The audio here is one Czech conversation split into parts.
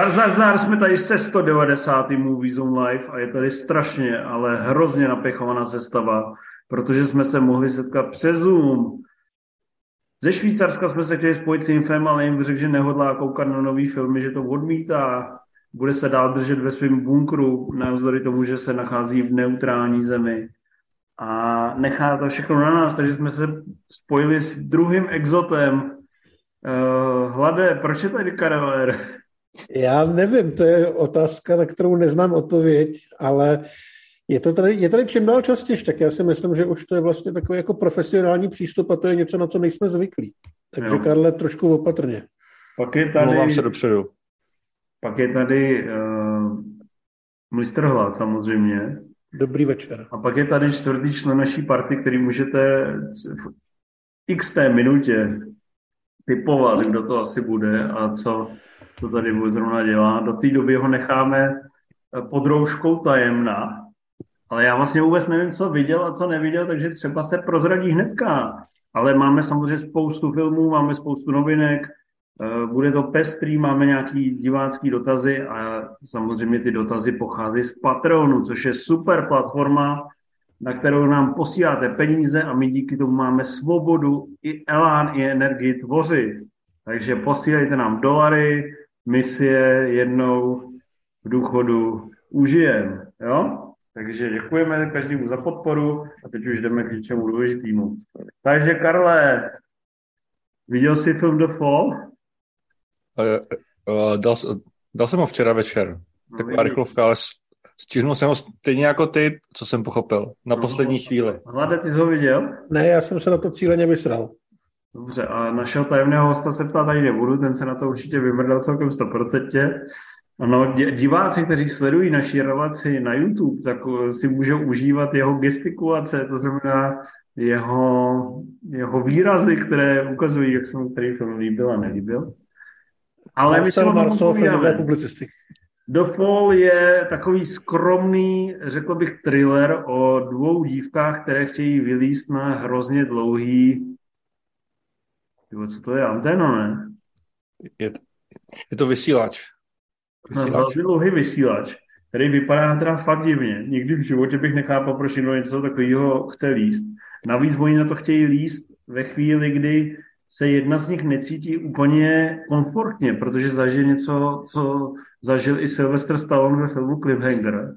Zdar, zdar, zdar, jsme tady se 190. Movie Zone Live a je tady strašně, ale hrozně napěchovaná sestava, protože jsme se mohli setkat přes Zoom. Ze Švýcarska jsme se chtěli spojit s Infem, ale jim řekl, že nehodlá koukat na nový filmy, že to odmítá. Bude se dál držet ve svém bunkru, navzdory tomu, že se nachází v neutrální zemi. A nechá to všechno na nás, takže jsme se spojili s druhým exotem. Uh, Hlade, proč je tady Karel Já nevím, to je otázka, na kterou neznám odpověď, ale je to tady, je tady čím dál častěji, tak já si myslím, že už to je vlastně takový jako profesionální přístup a to je něco, na co nejsme zvyklí. Takže jo. Karle, trošku opatrně. Pak je tady... Mluvám se dopředu. Pak je tady uh, Mr. Hlad samozřejmě. Dobrý večer. A pak je tady čtvrtý člen naší party, který můžete v x té minutě typovat, kdo to asi bude a co, co tady zrovna dělá. Do té doby ho necháme pod rouškou tajemna, ale já vlastně vůbec nevím, co viděl a co neviděl, takže třeba se prozradí hnedka. Ale máme samozřejmě spoustu filmů, máme spoustu novinek, eh, bude to pestrý, máme nějaký divácký dotazy a samozřejmě ty dotazy pochází z Patronu, což je super platforma, na kterou nám posíláte peníze a my díky tomu máme svobodu i elán, i energii tvořit. Takže posílejte nám dolary, my si je jednou v důchodu užijeme. Jo? Takže děkujeme každému za podporu a teď už jdeme k něčemu důležitému. Takže Karle, viděl jsi film The Fall? Uh, uh, dal, dal jsem ho včera večer. No, Taková rychlovka, ale stihnul jsem ho stejně jako ty, co jsem pochopil, na no, poslední chvíli. Hlade, ty jsi ho viděl? Ne, já jsem se na to cíleně vysral. Dobře, a našeho tajemného hosta se ptát tady nebudu, ten se na to určitě vymrdal celkem 100%. Ano, diváci, kteří sledují naši relaci na YouTube, tak eh, si můžou užívat jeho gestikulace, to znamená jeho, jeho výrazy, které ukazují, jak se mu který film líbil a nelíbil. Ale Marcel my Marcel, publicistiky. The Fall je takový skromný, řekl bych, thriller o dvou dívkách, které chtějí vylíst na hrozně dlouhý... Co to je? Antena, ne? Je, je to vysílač. Vysílač. Hrozně dlouhý vysílač, který vypadá teda fakt divně. Nikdy v životě bych nechápal, proč někdo něco takového chce líst. Navíc oni na to chtějí líst ve chvíli, kdy se jedna z nich necítí úplně komfortně, protože zažije něco, co zažil i Sylvester Stallone ve filmu Cliffhanger.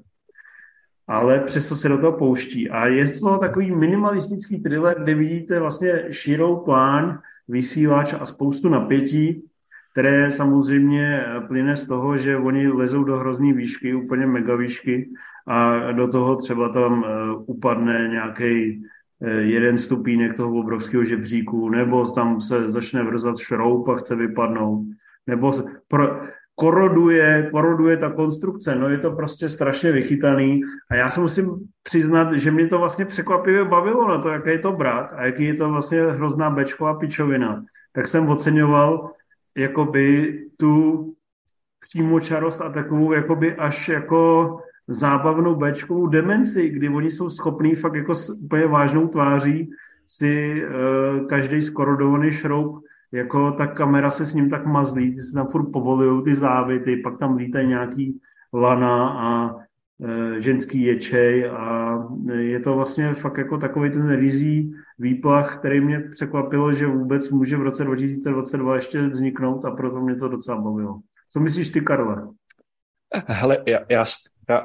Ale přesto se do toho pouští. A je to takový minimalistický thriller, kde vidíte vlastně širou pláň, vysílač a spoustu napětí, které samozřejmě plyne z toho, že oni lezou do hrozný výšky, úplně mega výšky a do toho třeba tam eh, upadne nějaký eh, jeden stupínek toho obrovského žebříku, nebo tam se začne vrzat šroub a chce vypadnout, nebo pro, koroduje, koroduje ta konstrukce, no je to prostě strašně vychytaný a já se musím přiznat, že mě to vlastně překvapivě bavilo na to, jaký je to brat a jaký je to vlastně hrozná bečková pičovina. Tak jsem oceňoval, jakoby tu přímočarost a takovou jakoby až jako zábavnou béčkovou demenci, kdy oni jsou schopní fakt jako s úplně vážnou tváří si uh, každý skorodovaný šroub, jako ta kamera se s ním tak mazlí, ty se tam furt povolují ty závity, pak tam lítají nějaký lana a uh, ženský ječej a je to vlastně fakt jako takový ten rizí výplach, který mě překvapilo, že vůbec může v roce 2022 ještě vzniknout a proto mě to docela bavilo. Co myslíš ty, Karle? Hele, já, já, já,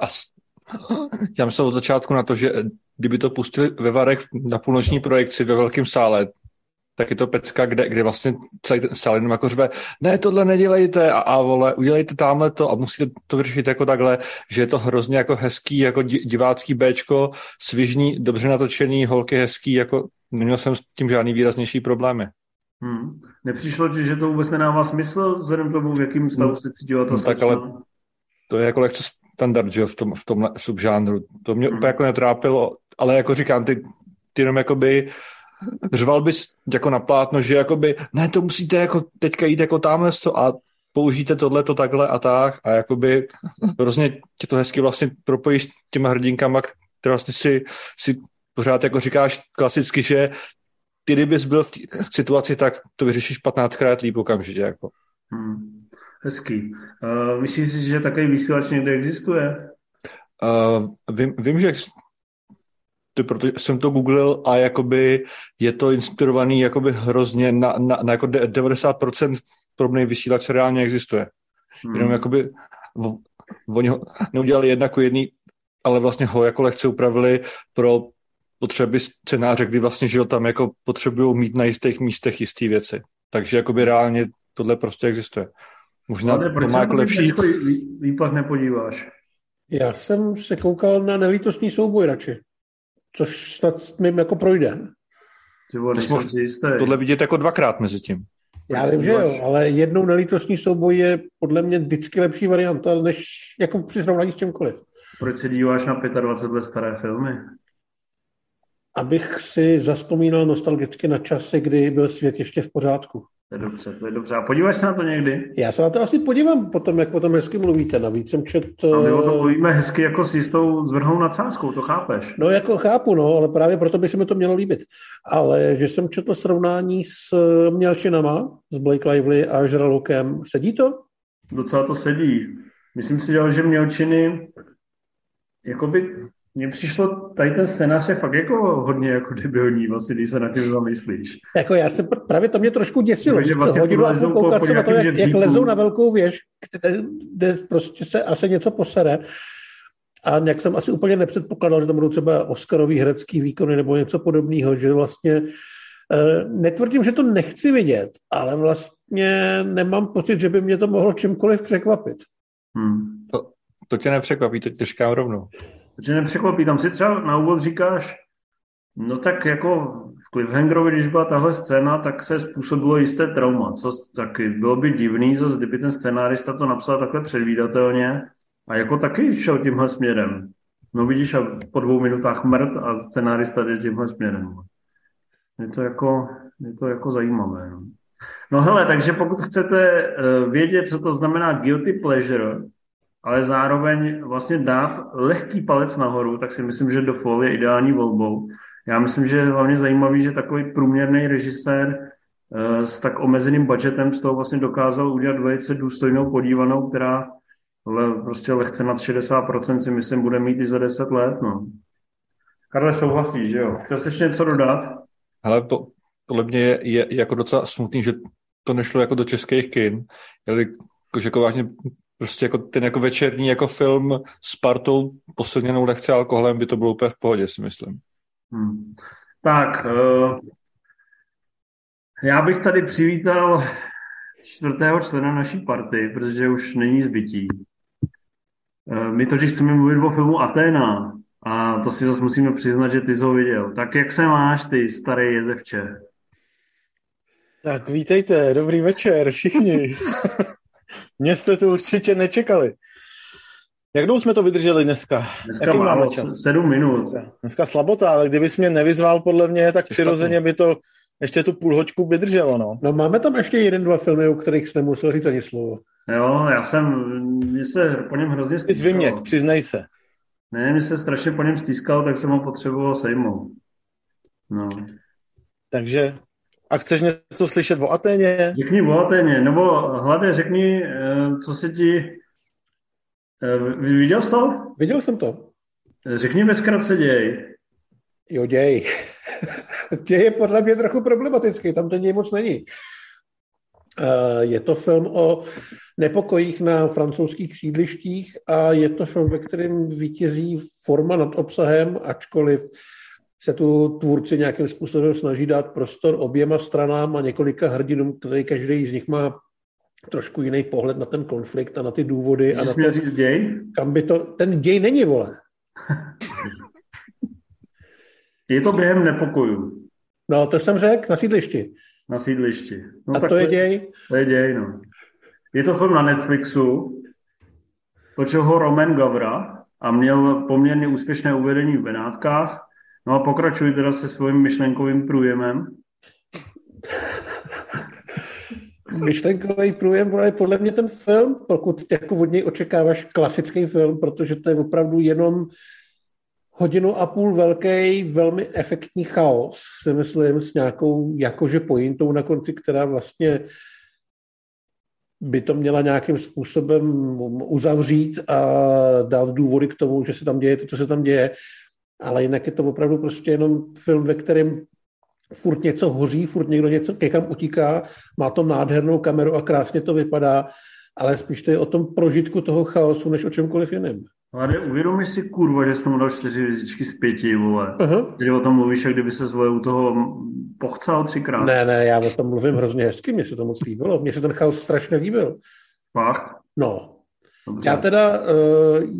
já myslel od začátku na to, že kdyby to pustili ve Varech na půlnoční projekci ve velkém sále, tak je to pecka, kde, kde vlastně celý ten jenom jako řve, ne, tohle nedělejte a, a vole, udělejte tamhle to a musíte to vyřešit jako takhle, že je to hrozně jako hezký, jako divácký Bčko, svižný, dobře natočený, holky hezký, jako neměl jsem s tím žádný výraznější problémy. Hmm. Nepřišlo ti, že to vůbec nedává smysl, vzhledem k tomu, v jakým stavu se cítila ta no, tak ale to je jako lehce standard, že v, tom, v tomhle subžánru. To mě hmm. úplně jako netrápilo, ale jako říkám, ty, ty jenom jakoby řval bys jako na plátno, že jakoby, ne, to musíte jako teďka jít jako tamhle to a použijte tohle to takhle a tak a jakoby hrozně tě to hezky vlastně propojíš s těma hrdinkama, které vlastně si, si pořád jako říkáš klasicky, že ty kdybys byl v situaci, tak to vyřešíš 15krát líp okamžitě. Jako. Hmm. Hezký. Uh, myslíš si, že takový vysílač někde existuje? Uh, vím, vím, že to, protože jsem to googlil a jakoby je to inspirovaný jakoby hrozně na, na, na jako 90% podobný vysílač reálně existuje. Hmm. Jenom jakoby v, oni ho neudělali jednako jedný, ale vlastně ho jako lehce upravili pro potřeby scénáře, kdy vlastně, že tam jako potřebují mít na jistých místech jisté věci. Takže jakoby reálně tohle prostě existuje. Možná Ale to má jako lepší... Výpad nepodíváš? Já jsem se koukal na nelítostný souboj radši, což snad mi jako projde. Tyvo, to jsme jistý. tohle vidět jako dvakrát mezi tím. Já vím, že jo, ale jednou nelítostný souboj je podle mě vždycky lepší varianta, než jako při srovnání s čemkoliv. Proč se díváš na 25 let staré filmy? Abych si zaspomínal nostalgicky na časy, kdy byl svět ještě v pořádku. To je dobře, to je dobře. A podíváš se na to někdy? Já se na to asi podívám potom, jak o tom hezky mluvíte. Navíc jsem čet... A my o tom mluvíme hezky jako s jistou zvrhnou nadsázkou, to chápeš? No jako chápu, no, ale právě proto by se mi to mělo líbit. Ale že jsem četl srovnání s Mělčinama, s Blake Lively a Žralokem, sedí to? Docela to sedí. Myslím si, že Mělčiny jakoby mně přišlo, tady ten scénář je fakt jako hodně jako debilní, vlastně, když se na tím zamyslíš. Jako já se právě to mě trošku děsilo, že vlastně hodinu a půl koukat se na to, jak, jak lezou na velkou věž, kde, kde prostě se asi něco posere. A jak jsem asi úplně nepředpokládal, že tam budou třeba Oscarový herecký výkony nebo něco podobného, že vlastně eh, netvrdím, že to nechci vidět, ale vlastně nemám pocit, že by mě to mohlo čímkoliv překvapit. Hmm. To, to tě nepřekvapí, to tě říkám rovnou. Takže nepřekvapí. Tam si třeba na úvod říkáš, no tak jako v Cliffhangerovi, když byla tahle scéna, tak se způsobilo jisté trauma, co taky bylo by divný, zase kdyby ten scénárista to napsal takhle předvídatelně a jako taky šel tímhle směrem. No vidíš, a po dvou minutách mrt a scenárista jde tímhle směrem. Je to jako, je to jako zajímavé. No. no hele, takže pokud chcete uh, vědět, co to znamená guilty pleasure, ale zároveň vlastně dát lehký palec nahoru, tak si myslím, že Fall je ideální volbou. Já myslím, že je hlavně zajímavý, že takový průměrný režisér eh, s tak omezeným budgetem z toho vlastně dokázal udělat velice důstojnou podívanou, která prostě lehce nad 60% si myslím bude mít i za 10 let. No. Karle, souhlasí, že jo? Chtěl jsi ještě něco dodat? Ale to, podle mě je, je, jako docela smutný, že to nešlo jako do českých kin, jakože jako vážně prostě jako ten jako večerní jako film s partou posilněnou lehce alkoholem by to bylo úplně v pohodě, si myslím. Hmm. Tak, uh, já bych tady přivítal čtvrtého člena naší party, protože už není zbytí. Uh, my totiž chceme mluvit o filmu Aténa a to si zase musíme přiznat, že ty jsi ho viděl. Tak jak se máš ty, starý jezevče? Tak vítejte, dobrý večer všichni. Mě jste to určitě nečekali. Jak dlouho jsme to vydrželi dneska? Dneska Jaký máme čas? Sedm minut. Dneska, dneska slabota, ale kdybys mě nevyzval podle mě, tak přirozeně by to ještě tu půl hoďku vydrželo. No. no máme tam ještě jeden, dva filmy, o kterých jsi nemusel říct ani slovo. Jo, já jsem, mě se po něm hrozně stýskal. Ty zvyměk, přiznej se. Ne, mi se strašně po něm stýskal, tak jsem ho potřeboval sejmout. No. Takže a chceš něco slyšet o Aténě? Řekni o Aténě, nebo hlavně řekni, eh, co se ti... Eh, viděl jsi to? Viděl jsem to. Řekni ve zkratce děj. Jo, děj. děj je podle mě trochu problematický, tam ten děj moc není. Eh, je to film o nepokojích na francouzských sídlištích a je to film, ve kterém vítězí forma nad obsahem, ačkoliv se tu tvůrci nějakým způsobem snaží dát prostor oběma stranám a několika hrdinům, který každý z nich má trošku jiný pohled na ten konflikt a na ty důvody. a na to, říct děj? Kam by to, ten děj není, vole. Je to během nepokojů. No, to jsem řekl, na sídlišti. Na sídlišti. No, a to je děj? To je děj, no. Je to film na Netflixu, točil ho Roman Gavra a měl poměrně úspěšné uvedení v Benátkách No a pokračuj teda se svým myšlenkovým průjemem. Myšlenkový průjem je podle mě ten film, pokud jako od něj očekáváš klasický film, protože to je opravdu jenom hodinu a půl velký, velmi efektní chaos, si myslím, s nějakou jakože pointou na konci, která vlastně by to měla nějakým způsobem uzavřít a dát důvody k tomu, že se tam děje to, co se tam děje. Ale jinak je to opravdu prostě jenom film, ve kterém furt něco hoří, furt někdo něco někam utíká, má to nádhernou kameru a krásně to vypadá, ale spíš to je o tom prožitku toho chaosu, než o čemkoliv jiném. Ale uvědomi si, kurva, že jsi tomu dal čtyři hvězdičky z pěti, vole. Uh-huh. Že o tom mluvíš, jak kdyby se zvoje u toho pochcal třikrát. Ne, ne, já o tom mluvím hrozně hezky, mně se to moc líbilo. Mně se ten chaos strašně líbil. Fakt? No. Dobře. Já teda, uh,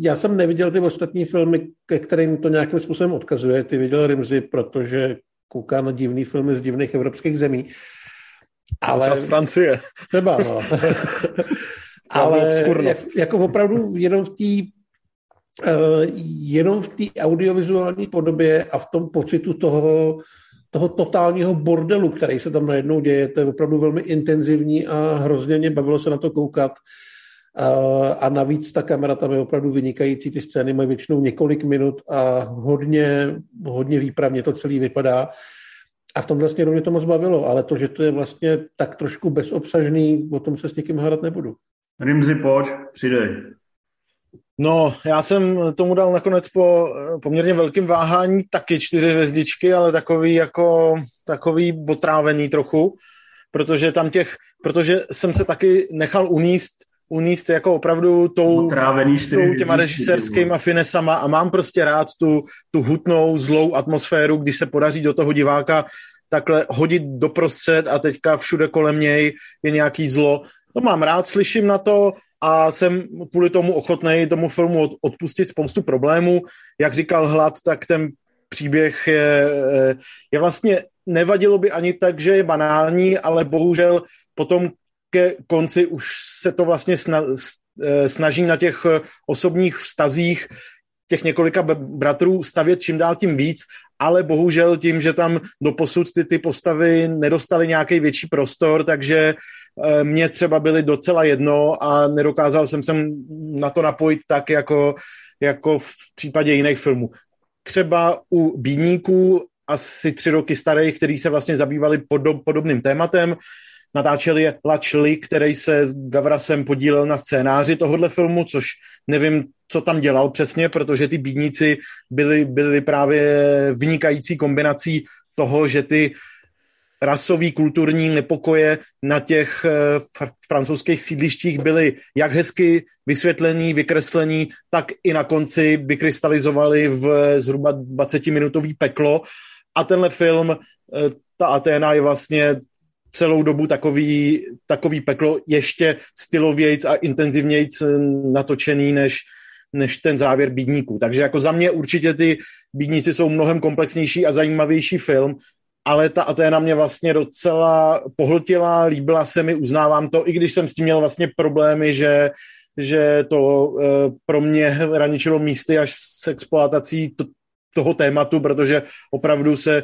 já jsem neviděl ty ostatní filmy, ke kterým to nějakým způsobem odkazuje. Ty viděl Rimzy, protože kouká na divný filmy z divných evropských zemí. Ale... z Francie. Třeba, no. ale jak, jako opravdu jenom v té uh, jenom v té audiovizuální podobě a v tom pocitu toho, toho totálního bordelu, který se tam najednou děje, to je opravdu velmi intenzivní a hrozně mě bavilo se na to koukat. Uh, a navíc ta kamera tam je opravdu vynikající, ty scény mají většinou několik minut a hodně, hodně výpravně to celý vypadá. A v tomhle směru mě to moc bavilo, ale to, že to je vlastně tak trošku bezobsažný, o tom se s někým hádat nebudu. Rimzi, pojď, přidej. No, já jsem tomu dal nakonec po poměrně velkým váhání taky čtyři hvězdičky, ale takový jako takový otrávený trochu, protože tam těch, protože jsem se taky nechal uníst uníst jako opravdu tou, tou těma režisérskýma finesama a mám prostě rád tu, tu hutnou, zlou atmosféru, když se podaří do toho diváka takhle hodit doprostřed a teďka všude kolem něj je nějaký zlo. To mám rád, slyším na to a jsem kvůli tomu ochotný tomu filmu odpustit spoustu problémů. Jak říkal Hlad, tak ten příběh je, je vlastně nevadilo by ani tak, že je banální, ale bohužel potom ke konci už se to vlastně eh, snaží na těch eh, osobních vztazích těch několika bratrů stavět čím dál tím víc, ale bohužel tím, že tam do posud ty, ty postavy nedostaly nějaký větší prostor, takže eh, mě třeba byly docela jedno a nedokázal jsem se na to napojit tak, jako, jako v případě jiných filmů. Třeba u Bíníků asi tři roky starých, který se vlastně zabývali podob, podobným tématem, Natáčeli je Lačli, který se s Gavrasem podílel na scénáři tohohle filmu, což nevím, co tam dělal přesně, protože ty bídníci byli, byli právě vynikající kombinací toho, že ty rasový kulturní nepokoje na těch eh, francouzských sídlištích byly jak hezky vysvětlený, vykreslený, tak i na konci vykrystalizovali v zhruba 20-minutový peklo. A tenhle film, eh, ta Aténa je vlastně celou dobu takový, takový peklo ještě stylovějc a intenzivnějc natočený než, než ten závěr Bídníků. Takže jako za mě určitě ty Bídníci jsou mnohem komplexnější a zajímavější film, ale ta Aténa mě vlastně docela pohltila, líbila se mi, uznávám to, i když jsem s tím měl vlastně problémy, že že to e, pro mě hraničilo místy až s exploatací to, toho tématu, protože opravdu se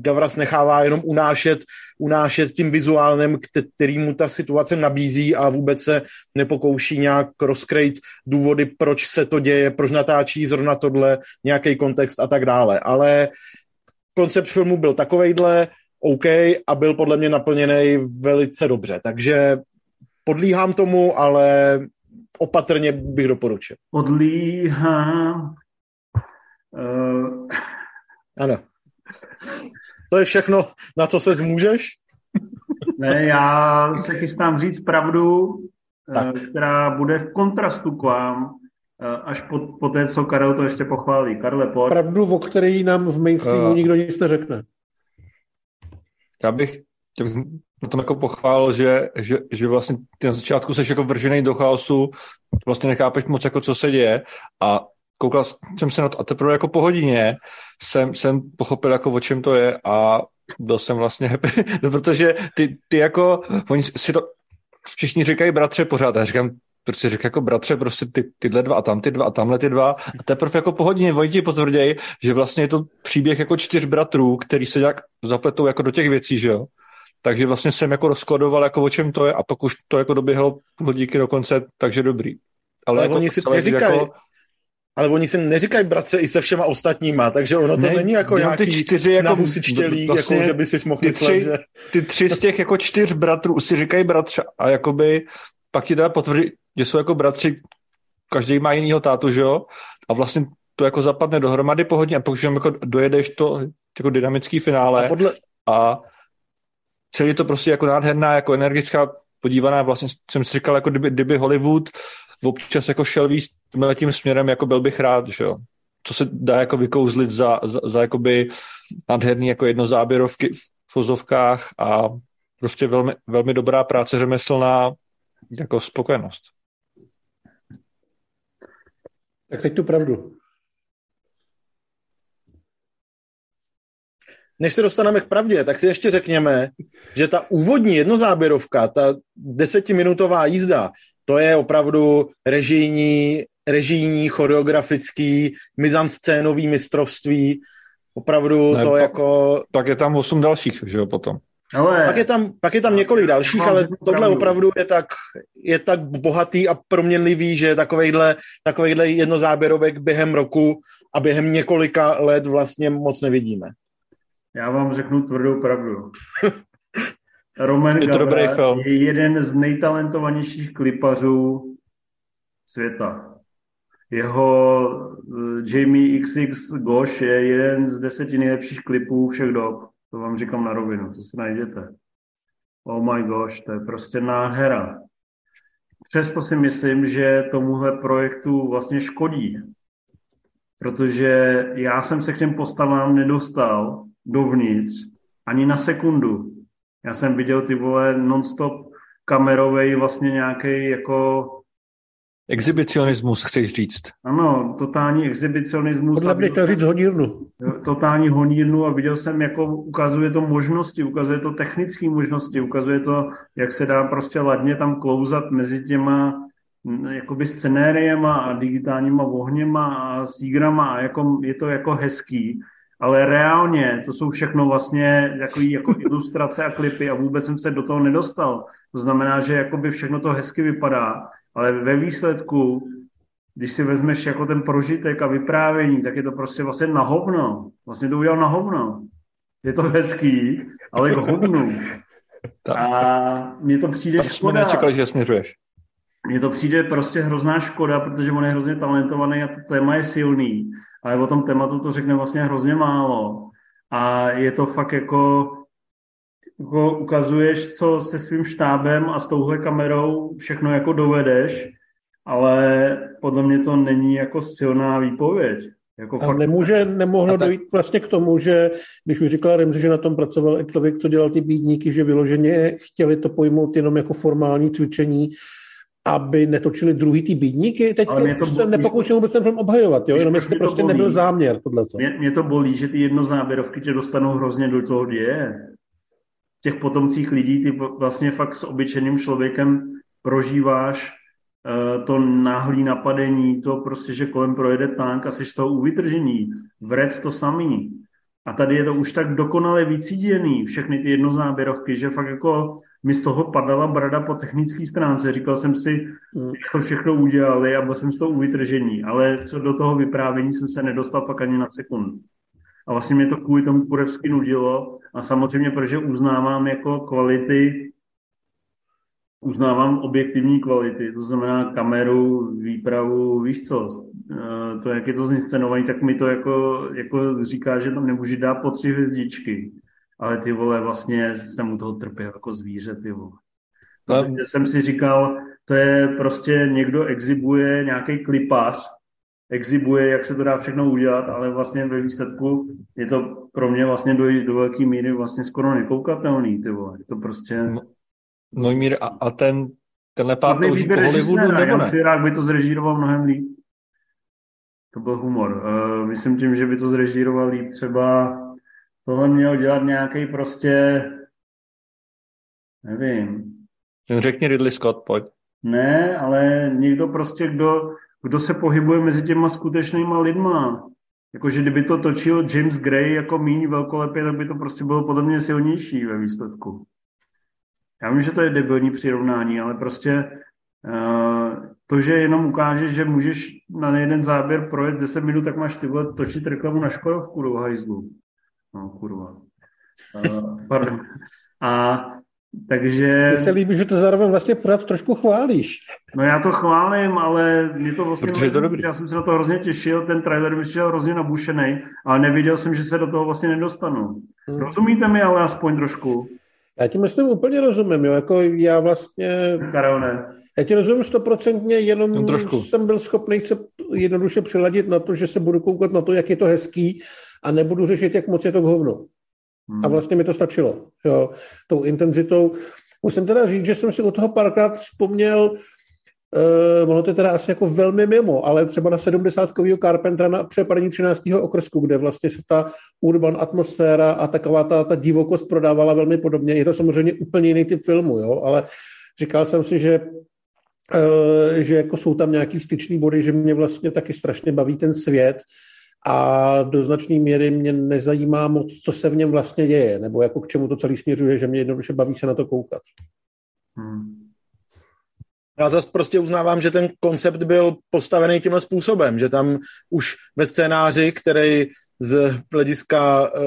Gavras nechává jenom unášet, unášet tím vizuálním, který mu ta situace nabízí a vůbec se nepokouší nějak rozkrejt důvody, proč se to děje, proč natáčí zrovna tohle, nějaký kontext a tak dále. Ale koncept filmu byl takovejhle, OK, a byl podle mě naplněný velice dobře. Takže podlíhám tomu, ale opatrně bych doporučil. Podlíhám Uh... Ano. To je všechno, na co se zmůžeš? ne, já se chystám říct pravdu, eh, tak. která bude v kontrastu k vám, eh, až po, po té, co Karel to ještě pochválí. Karle, pojď. Pravdu, o který nám v mainstreamu uh, nikdo nic neřekne. Já bych, bych na tom jako pochvál, že, že, že vlastně na začátku jsi jako vržený do chaosu, vlastně nechápeš moc, jako co se děje a koukal jsem se na to a teprve jako po hodině jsem, jsem pochopil, jako o čem to je a byl jsem vlastně happy, no, protože ty, ty jako, oni si to všichni říkají bratře pořád, a já říkám, proč si říkají jako bratře, prostě ty, tyhle dva a tam ty dva a tamhle ty dva a teprve jako po hodině oni ti potvrdějí, že vlastně je to příběh jako čtyř bratrů, který se nějak zapletou jako do těch věcí, že jo. Takže vlastně jsem jako rozkladoval, jako o čem to je a pak už to jako doběhlo díky do konce, takže dobrý. Ale, Ale jako oni si neříkají, jako, ale oni si neříkají bratře i se všema ostatníma, takže ono to ne, není jako nějaký ty čtyři jako, nahusičtělý, vlastně, jako, že by si mohl ty tři, že... Ty tři z těch jako čtyř bratrů si říkají bratře a jakoby pak ti teda potvrdí, že jsou jako bratři, každý má jinýho tátu, že jo? A vlastně to jako zapadne dohromady pohodně a pokud jako dojedeš to jako dynamický finále a, podle... a celý to prostě jako nádherná, jako energická podívaná, vlastně jsem si říkal, jako kdyby, kdyby Hollywood občas jako šel víc tím směrem, jako byl bych rád, že jo. Co se dá jako vykouzlit za, za, za jakoby nádherný jako jednozáběrovky v fozovkách a prostě velmi, velmi dobrá práce řemeslná jako spokojenost. Tak teď tu pravdu. Než se dostaneme k pravdě, tak si ještě řekněme, že ta úvodní jednozáběrovka, ta desetiminutová jízda, to je opravdu režijní, režijní choreografický, mizanscénový mistrovství. Opravdu ne, to pak, jako... Tak je tam osm dalších, že jo, potom. Ale... Pak, je tam, pak je tam několik dalších, ale tohle opravdu je tak, je tak bohatý a proměnlivý, že takovejhle, takovejhle jednozáběrovek během roku a během několika let vlastně moc nevidíme. Já vám řeknu tvrdou pravdu. Roman je, to dobrý film. je jeden z nejtalentovanějších klipařů světa. Jeho uh, Jamie XX Gosh je jeden z deseti nejlepších klipů všech dob. To vám říkám na rovinu, to si najděte. Oh my gosh, to je prostě náhera. Přesto si myslím, že tomuhle projektu vlastně škodí. Protože já jsem se k těm postavám nedostal dovnitř ani na sekundu. Já jsem viděl ty vole non-stop kamerovej vlastně nějaký jako Exhibicionismus, chceš říct? Ano, totální exhibicionismus. Podle mě to říct honírnu. Totální honírnu a viděl jsem, jako ukazuje to možnosti, ukazuje to technické možnosti, ukazuje to, jak se dá prostě ladně tam klouzat mezi těma jakoby scenériema a digitálníma ohněma a sígrama a jako, je to jako hezký, ale reálně to jsou všechno vlastně takový jako ilustrace a klipy a vůbec jsem se do toho nedostal. To znamená, že jakoby všechno to hezky vypadá, ale ve výsledku, když si vezmeš jako ten prožitek a vyprávění, tak je to prostě vlastně na hovno. Vlastně to udělal na hovno. Je to hezký, ale k hovnu. A mně to přijde Tam škoda. nečekali, že směřuješ. Mně to přijde prostě hrozná škoda, protože on je hrozně talentovaný a to téma je silný, ale o tom tématu to řekne vlastně hrozně málo. A je to fakt jako jako ukazuješ, co se svým štábem a s touhle kamerou všechno jako dovedeš, ale podle mě to není jako silná výpověď. Jako a fakt... nemůže, nemohlo tak... dojít vlastně k tomu, že když už říkala Remzi, že na tom pracoval i člověk, co dělal ty bídníky, že vyloženě chtěli to pojmout jenom jako formální cvičení, aby netočili druhý ty bídníky. Teď to, se nepokouším vůbec ten film obhajovat, jo? jenom jestli prostě bolí. nebyl záměr tohle. Mě, mě, to bolí, že ty jednozáběrovky tě dostanou hrozně do toho děje těch potomcích lidí, ty vlastně fakt s obyčejným člověkem prožíváš uh, to náhlý napadení, to prostě, že kolem projede tank a jsi z toho uvytržení. Vrec to samý. A tady je to už tak dokonale vycíděný, všechny ty jednozáběrovky, že fakt jako mi z toho padala brada po technické stránce. Říkal jsem si, mm. že to všechno udělali a byl jsem z toho uvytržení. Ale co do toho vyprávění jsem se nedostal pak ani na sekundu. A vlastně mě to kvůli tomu kurevsky nudilo. A samozřejmě, protože uznávám jako kvality, uznávám objektivní kvality, to znamená kameru, výpravu, víš co, eh, to, jak je to zinscenovaný, tak mi to jako, jako říká, že tam nemůžu dát po tři hvězdičky. Ale ty vole, vlastně jsem u toho trpěl jako zvíře, ty vole. Protože jsem si říkal, to je prostě někdo exibuje nějaký klipář, exibuje, jak se to dá všechno udělat, ale vlastně ve výsledku je to pro mě vlastně do, do velké míry vlastně skoro nekoukatelný, ty vole. Je to prostě... No, no mír, a, a ten, tenhle pár touží po Hollywoodu, nebo ne? Jan by to zrežíroval mnohem líp. To byl humor. Uh, myslím tím, že by to zrežíroval líp. Třeba tohle měl dělat nějaký prostě nevím. Řekni Ridley Scott, pojď. Ne, ale někdo prostě, kdo kdo se pohybuje mezi těma skutečnýma lidma. Jakože kdyby to točil James Gray jako míň velkolepě, tak by to prostě bylo podle mě silnější ve výsledku. Já vím, že to je debilní přirovnání, ale prostě uh, to, že jenom ukážeš, že můžeš na jeden záběr projet 10 minut, tak máš ty vole točit reklamu na Škodovku do hajzlu. No, kurva. Uh, pardon. A Takže... Mně se líbí, že to zároveň vlastně pořád trošku chválíš. No já to chválím, ale mě to vlastně... Protože je to dobrý. Já jsem se na to hrozně těšil, ten trailer mi šel hrozně nabušený, ale neviděl jsem, že se do toho vlastně nedostanu. Hmm. Rozumíte mi ale aspoň trošku? Já ti myslím úplně rozumím, jo, jako já vlastně... Karel ne. Já ti rozumím stoprocentně, jenom Jen trošku. jsem byl schopný se jednoduše přiladit na to, že se budu koukat na to, jak je to hezký a nebudu řešit, jak moc je to k hovnu. Hmm. A vlastně mi to stačilo, jo, tou intenzitou. Musím teda říct, že jsem si o toho párkrát vzpomněl, Uh, ono to je teda asi jako velmi mimo, ale třeba na 70 Carpentera na přepadení 13. okrsku, kde vlastně se ta urban atmosféra a taková ta, ta divokost prodávala velmi podobně. Je to samozřejmě úplně jiný typ filmu, jo, ale říkal jsem si, že uh, že jako jsou tam nějaký styční body, že mě vlastně taky strašně baví ten svět a do značné míry mě nezajímá moc, co se v něm vlastně děje, nebo jako k čemu to celý směřuje, že mě jednoduše baví se na to koukat. Hmm. Já zase prostě uznávám, že ten koncept byl postavený tímhle způsobem, že tam už ve scénáři, který z hlediska eh,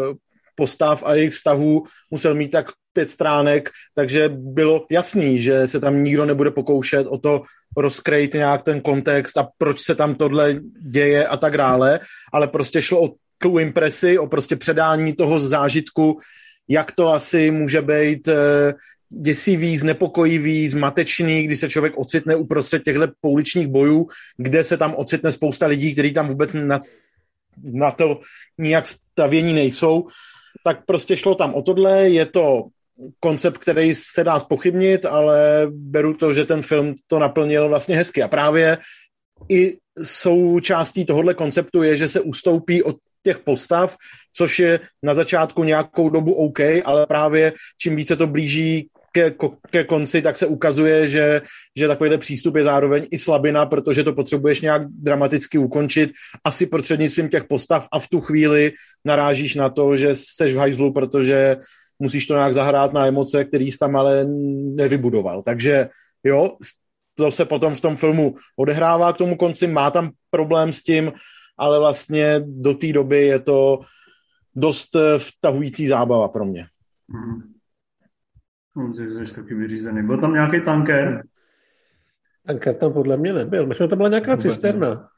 postav a jejich vztahů musel mít tak pět stránek, takže bylo jasný, že se tam nikdo nebude pokoušet o to rozkrejt nějak ten kontext a proč se tam tohle děje a tak dále, ale prostě šlo o tu impresi, o prostě předání toho zážitku, jak to asi může být eh, děsivý, znepokojivý, zmatečný, kdy se člověk ocitne uprostřed těchto pouličních bojů, kde se tam ocitne spousta lidí, kteří tam vůbec na, na to nijak stavění nejsou, tak prostě šlo tam o tohle, je to koncept, který se dá spochybnit, ale beru to, že ten film to naplnil vlastně hezky. A právě i součástí tohohle konceptu je, že se ustoupí od těch postav, což je na začátku nějakou dobu OK, ale právě čím více to blíží ke, ke konci, tak se ukazuje, že, že takovýhle přístup je zároveň i slabina, protože to potřebuješ nějak dramaticky ukončit, asi prostřednictvím těch postav a v tu chvíli narážíš na to, že seš v hajzlu, protože musíš to nějak zahrát na emoce, který jsi tam ale nevybudoval. Takže jo, to se potom v tom filmu odehrává k tomu konci, má tam problém s tím, ale vlastně do té doby je to dost vtahující zábava pro mě. Hmm. No, jsi taky vyřízený. Byl tam nějaký tanker? Tanker tam podle mě nebyl. Myslím, že tam byla nějaká Vůbec cisterna.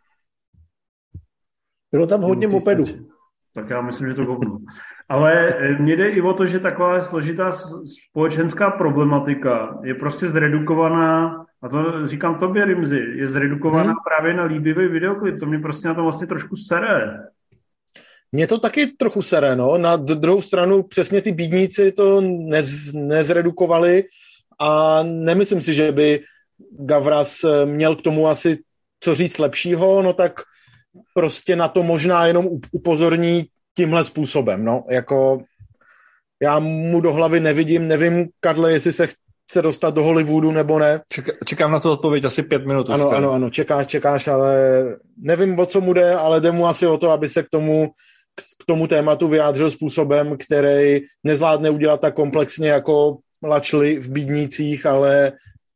Bylo tam hodně mopedů. stačit. Tak já myslím, že to hovno. Ale eh, mně jde i o to, že taková složitá společenská problematika je prostě zredukovaná, a to říkám tobě, Rimzi, je zredukovaná Hmm. právě na líbivý videoklip. To mě prostě na to vlastně trošku sere. Mě to taky trochu sere, no. Na druhou stranu přesně ty bídníci to nez, nezredukovali a nemyslím si, že by Gavras eh, měl k tomu asi co říct lepšího, no tak prostě na to možná jenom up- upozorní tímhle způsobem, no. Jako já mu do hlavy nevidím, nevím, Karle, jestli se chce dostat do Hollywoodu nebo ne. Čeká, čekám na tu odpověď asi pět minut. Ano, ano, ano, čekáš, čekáš, ale nevím, o co mu jde, ale jde mu asi o to, aby se k tomu, k- k tomu tématu vyjádřil způsobem, který nezvládne udělat tak komplexně jako Lačli v Bídnících, ale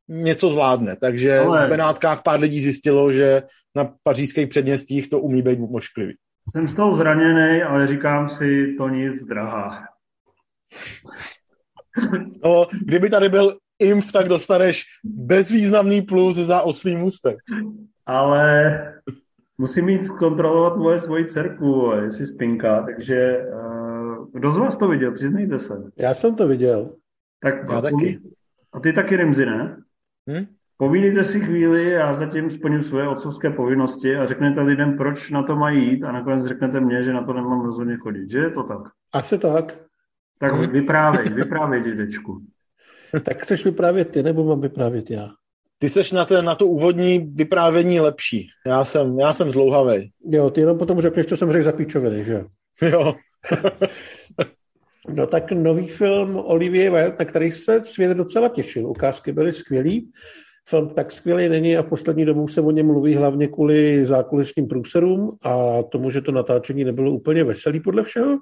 něco zvládne. Takže Ale- v Benátkách pár lidí zjistilo, že na pařížských předměstích to umí být mošklivý. Jsem z toho zraněný, ale říkám si, to nic, drahá. No, kdyby tady byl Imf, tak dostaneš bezvýznamný plus za oslý můstek. Ale musím mít kontrolovat moje svoji dcerku, jestli spinka, takže uh, kdo z vás to viděl, přiznejte se. Já jsem to viděl. Tak Já taky. A ty taky, Rimzi, ne? Hm? Povídejte si chvíli, já zatím splním svoje otcovské povinnosti a řeknete lidem, proč na to mají jít a nakonec řeknete mně, že na to nemám rozhodně chodit. Že je to tak? Asi tak. Tak Mhm. vyprávej, vyprávej, dědečku. Tak chceš vyprávět ty, nebo mám vyprávět já? Ty seš na, ten, na to úvodní vyprávění lepší. Já jsem, já jsem zdlouhavej. Jo, ty jenom potom řekneš, co jsem řekl za píčoviny, že jo? No tak nový film Olivier Wilde, na který se svět docela těšil. Ukázky byly skvělý. Film tak skvělý není a poslední dobou se o něm mluví hlavně kvůli zákulisním průserům a tomu, že to natáčení nebylo úplně veselý podle všeho.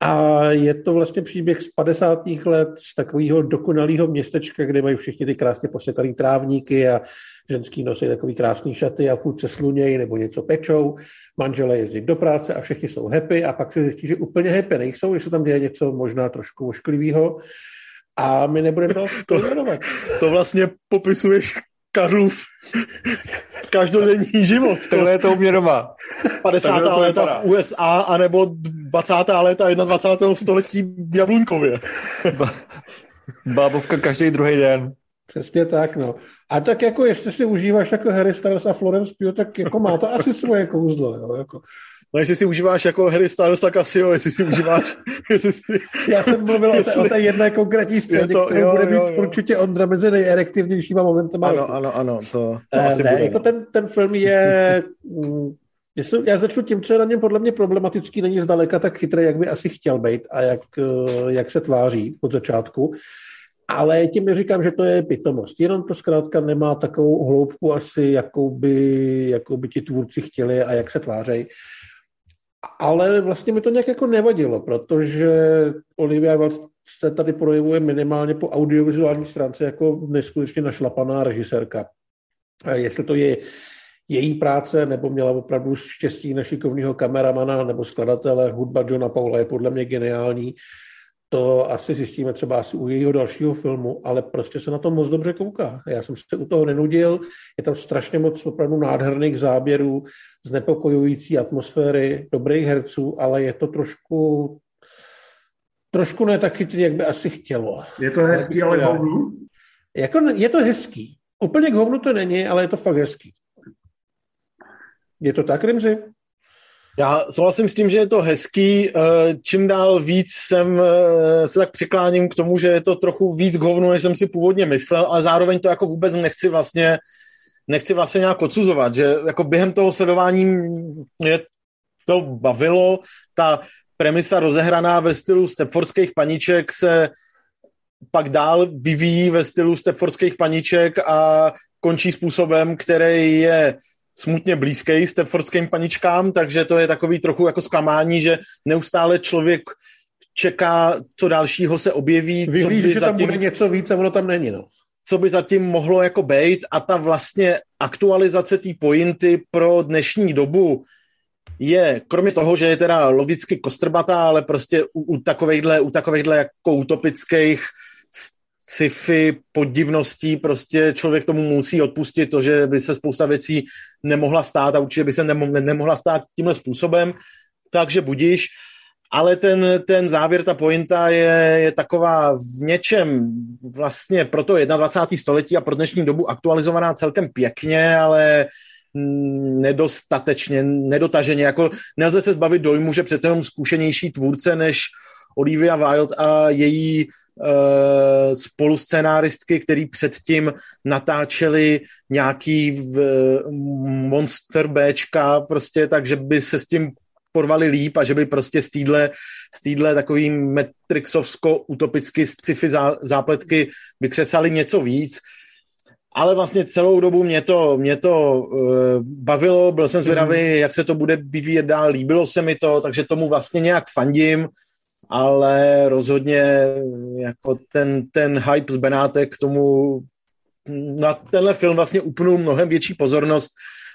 A je to vlastně příběh z 50. let z takového dokonalého městečka, kde mají všichni ty krásně posekaný trávníky a ženský nosí takový krásný šaty a furt se slunějí nebo něco pečou. Manželé jezdí do práce a všichni jsou happy a pak se zjistí, že úplně happy nejsou, že se tam děje něco možná trošku ošklivého. a my nebudeme to, to, to vlastně popisuješ Karlův každodenní život. Tohle je to u mě doma. 50. to léta v USA, anebo 20. léta 21. století v Jabluňkově. Bábovka každý druhý den. Přesně tak, no. A tak jako, jestli si užíváš jako Harry Styles a Florence Pugh, tak jako má to asi svoje kouzlo, jo, jako. No jestli si užíváš jako Harry Styles a Casio, jestli si užíváš... jestli si, Já jsem mluvil jestli, o, té, o té jedné konkrétní scéně, to, kterou jo, bude jo, mít jo. určitě Ondra mezi nejerektivnějšíma momentama. Ano, ano, ano, to, to uh, ne, bude. Jako ten, ten film je... Mm, jestli, já začnu tím, co je na něm podle mě problematický, není zdaleka tak chytrý, jak by asi chtěl být a jak, eh, jak se tváří od začátku. Ale tím neříkám, že to je pitomost. Jenom to zkrátka nemá takovou hloubku asi, jakou by, jakou by ti tvůrci chtěli a jak se tvářejí. Ale vlastně mi to nějak jako nevadilo, protože Olivia Wilde se tady projevuje minimálně po audiovizuální stránce jako neskutečně našlapaná režisérka. Jestli to je její práce, nebo měla opravdu štěstí na šikovného kameramana nebo skladatele, hudba Johna Paula je podle mě geniální, to asi zjistíme třeba asi u jejího dalšího filmu, ale prostě se na to moc dobře kouká. Já jsem se u toho nenudil, je tam strašně moc opravdu nádherných záběrů, znepokojující atmosféry, dobrých herců, ale je to trošku trošku ne tak chytrý, jak by asi chtělo. Je to hezký, ale hovnu? Jako, je to hezký. Úplně k hovnu to není, ale je to fakt hezký. Je to tak, Rimzi? Já souhlasím s tím, že je to hezký. Eh, čím dál víc jsem eh, se tak přikláním k tomu, že je to trochu víc hovnu, než jsem si původně myslel, ale zároveň to jako vůbec nechci vlastně nechci vlastně nějak odsuzovat, že jako během toho sledování mě to bavilo, ta premisa rozehraná ve stylu stepfordských paniček se pak dál vyvíjí ve stylu stepfordských paniček a končí způsobem, který je smutně blízký stepfordským paničkám, takže to je takový trochu jako zklamání, že neustále člověk čeká, co dalšího se objeví. Vyhlíží, co by že zatím, tam bude něco víc a ono tam není, no. Co by zatím mohlo jako být a ta vlastně aktualizace té pointy pro dnešní dobu je, kromě toho, že je teda logicky kostrbatá, ale prostě u, u takovejhle, u takovejhle jako utopických sci-fi podivností, prostě člověk tomu musí odpustit to, že by se spousta věcí nemohla stát a určitě by se nemo, nemohla stát tímhle způsobem, takže budíš, ale ten, ten závěr, ta pointa je, je taková v něčem vlastně pro to 21. století a pro dnešní dobu aktualizovaná celkem pěkně, ale nedostatečně, nedotaženě. Jako nelze se zbavit dojmu, že přece jenom zkušenější tvůrce než Olivia Wilde a její spoluscenáristky, který předtím natáčeli nějaký v, monster Bčka, prostě takže by se s tím porvali líp a že by prostě z týdle, z týdle takový metrixovsko-utopicky sci-fi zá, zápletky vykřesali něco víc. Ale vlastně celou dobu mě to, mě to uh, bavilo, byl jsem zvědavý, mm. jak se to bude vyvíjet dál, líbilo se mi to, takže tomu vlastně nějak fandím ale rozhodně jako ten, ten hype z Benátek k tomu na tenhle film vlastně upnul mnohem větší pozornost,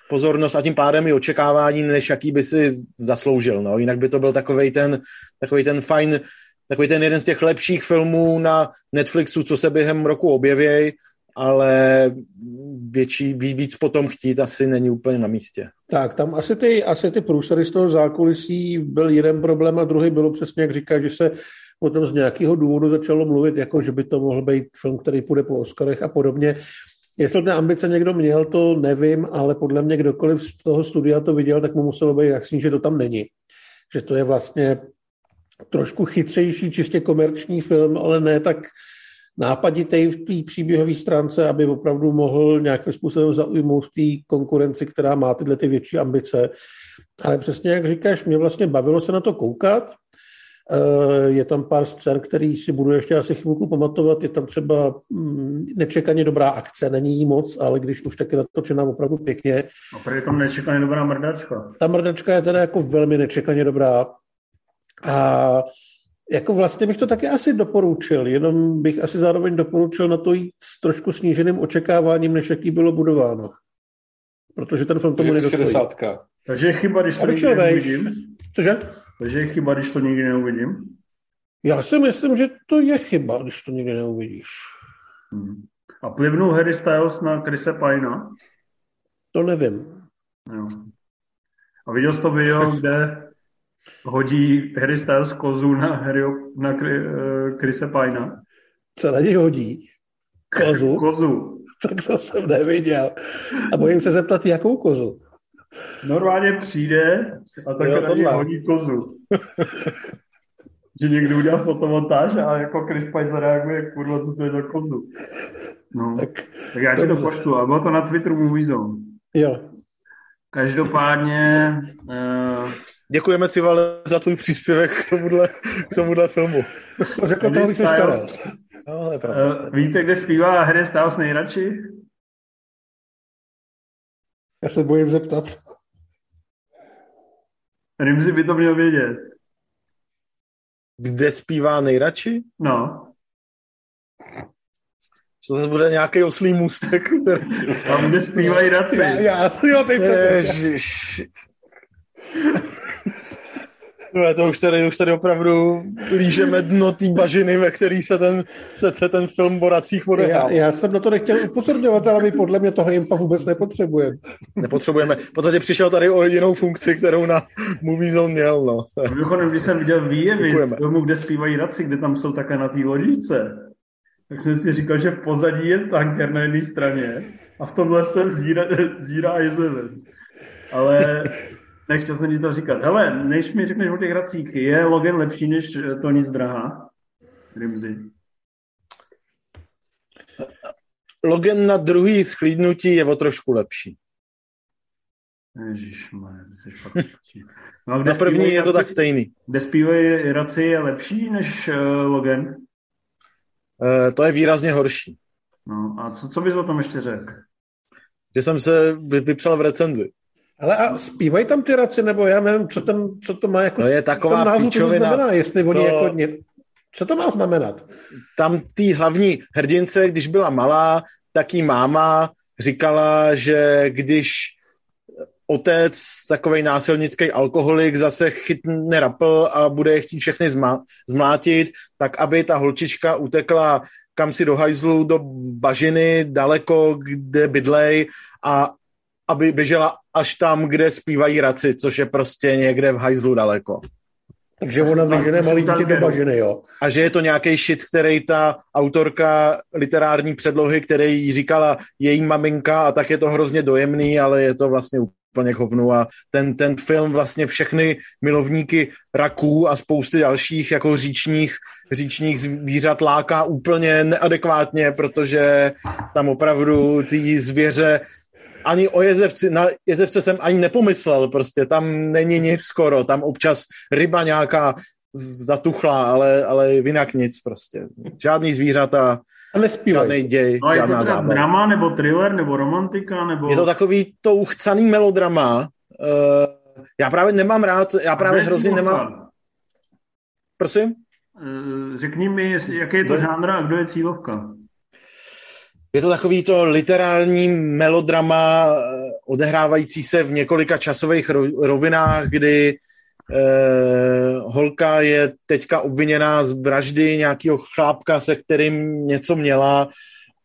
pozornost a tím pádem i očekávání, než jaký by si zasloužil. No. Jinak by to byl takový ten, takový ten fajn, takový ten jeden z těch lepších filmů na Netflixu, co se během roku objeví ale větší, víc potom chtít asi není úplně na místě. Tak, tam asi ty, asi ty průsady z toho zákulisí byl jeden problém a druhý bylo přesně, jak říká, že se potom z nějakého důvodu začalo mluvit, jako že by to mohl být film, který půjde po Oscarech a podobně. Jestli ten ambice někdo měl, to nevím, ale podle mě kdokoliv z toho studia to viděl, tak mu muselo být jasný, že to tam není. Že to je vlastně trošku chytřejší, čistě komerční film, ale ne tak nápaditý v té příběhové stránce, aby opravdu mohl nějakým způsobem zaujmout v té konkurenci, která má tyhle ty větší ambice. Ale přesně jak říkáš, mě vlastně bavilo se na to koukat. Eh, je tam pár scén, který si budu ještě asi chvilku pamatovat. Je tam třeba mm, nečekaně dobrá akce, není jí moc, ale když už tak je natočená opravdu pěkně. A je tam nečekaně dobrá mrdačka. Ta mrdačka je teda jako velmi nečekaně dobrá. A jako vlastně bych to taky asi doporučil, jenom bych asi zároveň doporučil na to jít s trošku sníženým očekáváním, než jaký bylo budováno. Protože ten film tomu nedostojí. Takže je chyba, když to nikdy neuvidím. Cože? Takže je chyba, když to nikdy neuvidím. Já si myslím, že to je chyba, když to nikdy neuvidíš. Hmm. A plivnul Harry Styles na Krise Pina? To nevím. Jo. A viděl jsi to video, kde hodí Harry Styles kozu na, Harry, na Krise Pina? Co na něj hodí? Kozu? kozu. Tak to jsem neviděl. A bojím se zeptat, jakou kozu? Normálně přijde a tak jo, na hodí kozu. že někdo udělal fotomontáž a jako Chris Pine zareaguje, kurva, co to je za kozu. No, tak, tak já ti to pošlu. A bylo to na Twitteru Movie Zone. Jo. Každopádně... Uh, Děkujeme Civale za tvůj příspěvek k tomuhle, k tomuhle filmu. Řekl toho víc než Karel. No, uh, víte, kde zpívá Harry Styles nejradši? Já se bojím zeptat. Rimzi by to měl vědět. Kde zpívá nejradši? No. To zase bude nějaký oslý můstek. Který... Tam, kde zpívají radši. Já, já, jo, teď Ježiš. No, to už tady, už tady opravdu lížeme dno té bažiny, ve který se ten, se ten film Boracích odehrál. Já, já, jsem na to nechtěl upozorňovat, ale my podle mě toho infa vůbec nepotřebujeme. Nepotřebujeme. Protože přišel tady o jinou funkci, kterou na Movie Zone měl. No. Mimochodem, když jsem viděl výjevy z filmu, kde zpívají radci, kde tam jsou také na té lodičce, tak jsem si říkal, že pozadí je tanker na jedné straně a v tomhle se zírá, zírá jezdevec. Ale Nechtěl jsem ti to říkat. Hele, než mi řekneš o těch hracích, je Logan lepší než eh, to nic drahá? Rimzy. Logan na druhý schlídnutí je o trošku lepší. Ježišmarja, jsi fakt no, Na první je to tak stejný. Kde zpívají Raci je lepší než uh, Logan? Uh, to je výrazně horší. No a co, co bys o tom ještě řekl? Že jsem se vypsal v recenzi. Ale a zpívají tam ty raci, nebo já nevím, co, ten, co to má jako... To je taková názvu. To znamená, jestli oni to... jako... Ně... Co to má znamenat? Tam tý hlavní hrdince, když byla malá, tak jí máma říkala, že když otec, takový násilnický alkoholik, zase chytne rapl a bude je chtít všechny zma- zmlátit, tak aby ta holčička utekla kam si do hajzlu, do bažiny, daleko, kde bydlej a aby běžela až tam, kde zpívají raci, což je prostě někde v hajzlu daleko. Takže ona vyžene malý dítě do bažiny, jo. A že je to nějaký shit, který ta autorka literární předlohy, který jí říkala její maminka a tak je to hrozně dojemný, ale je to vlastně úplně hovnu a ten, ten film vlastně všechny milovníky raků a spousty dalších jako říčních, říčních zvířat láká úplně neadekvátně, protože tam opravdu ty zvěře ani o jezevci, na jezevce jsem ani nepomyslel, prostě tam není nic skoro, tam občas ryba nějaká zatuchla, ale, ale jinak nic prostě. Žádný zvířata, a žádný děj, no, žádná je to zábava. drama, nebo thriller, nebo romantika, nebo... Je to takový to uchcaný melodrama. Uh, já právě nemám rád, já právě hrozně nemám... Prosím? Uh, řekni mi, jaký je to žánr a kdo je cílovka. Je to takový to literální melodrama eh, odehrávající se v několika časových rovinách, kdy eh, holka je teďka obviněná z vraždy nějakého chlápka, se kterým něco měla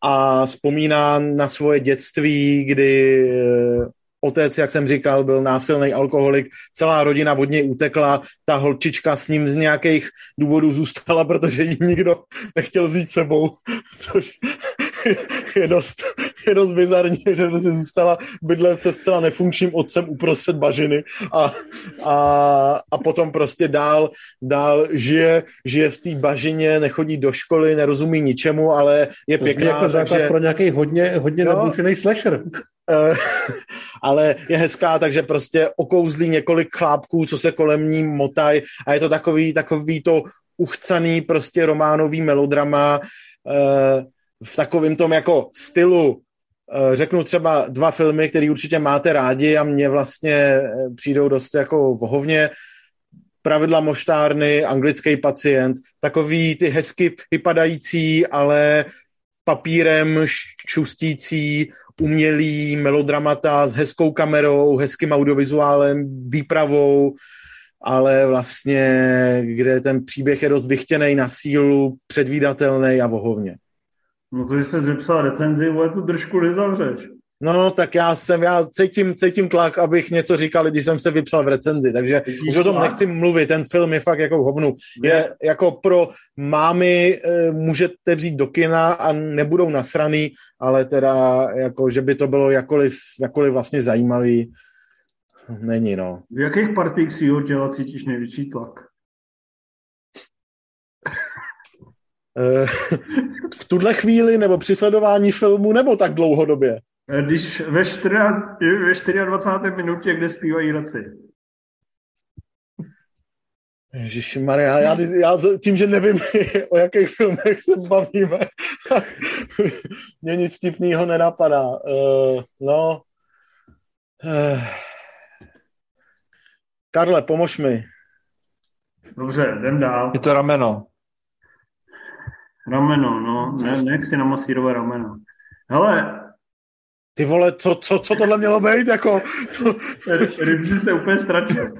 a vzpomíná na svoje dětství, kdy eh, otec, jak jsem říkal, byl násilný alkoholik, celá rodina od něj utekla, ta holčička s ním z nějakých důvodů zůstala, protože ji nikdo nechtěl vzít sebou, což je dost, je dost bizarní, že si zůstala bydlet se zcela nefunkčním otcem uprostřed bažiny a, a, a potom prostě dál, dál žije, žije v té bažině, nechodí do školy, nerozumí ničemu, ale je to pěkná. Jako takže... pro nějaký hodně, hodně no, nabušený slasher. Eh, ale je hezká, takže prostě okouzlí několik chlápků, co se kolem ní motají a je to takový, takový to uchcaný prostě románový melodrama, uh, v takovém tom jako stylu eh, řeknu třeba dva filmy, které určitě máte rádi a mně vlastně eh, přijdou dost jako vohovně. Pravidla moštárny, anglický pacient, takový ty hezky vypadající, ale papírem čustící, umělý melodramata s hezkou kamerou, hezkým audiovizuálem, výpravou, ale vlastně, kde ten příběh je dost vychtěný na sílu, předvídatelný a vohovně. No to, že jsi vypsal recenzi, ale tu držku nezavřeš. No, tak já jsem, já cítím, cítím tlak, abych něco říkal, když jsem se vypsal v recenzi, takže Cítíš už o tom tlak? nechci mluvit, ten film je fakt jako hovnu. Je jako pro mámy e, můžete vzít do kina a nebudou nasraný, ale teda jako, že by to bylo jakoliv, jakoliv vlastně zajímavý, není, no. V jakých partích svého těla cítíš největší tlak? Eh, v tuhle chvíli, nebo při sledování filmu, nebo tak dlouhodobě? Eh, když ve, 4, ve 24. minutě, kde zpívají raci. Maria, já, já tím, že nevím, o jakých filmech se bavíme, mě nic vtipného nenapadá. Uh, no, uh, Karle, pomož mi. Dobře, jdem dál. Je to rameno. Rameno, no, ne, nech si namasírovat rameno. Hele, ty vole, co, co, co tohle mělo být, jako... To... Rybři se úplně ztratil.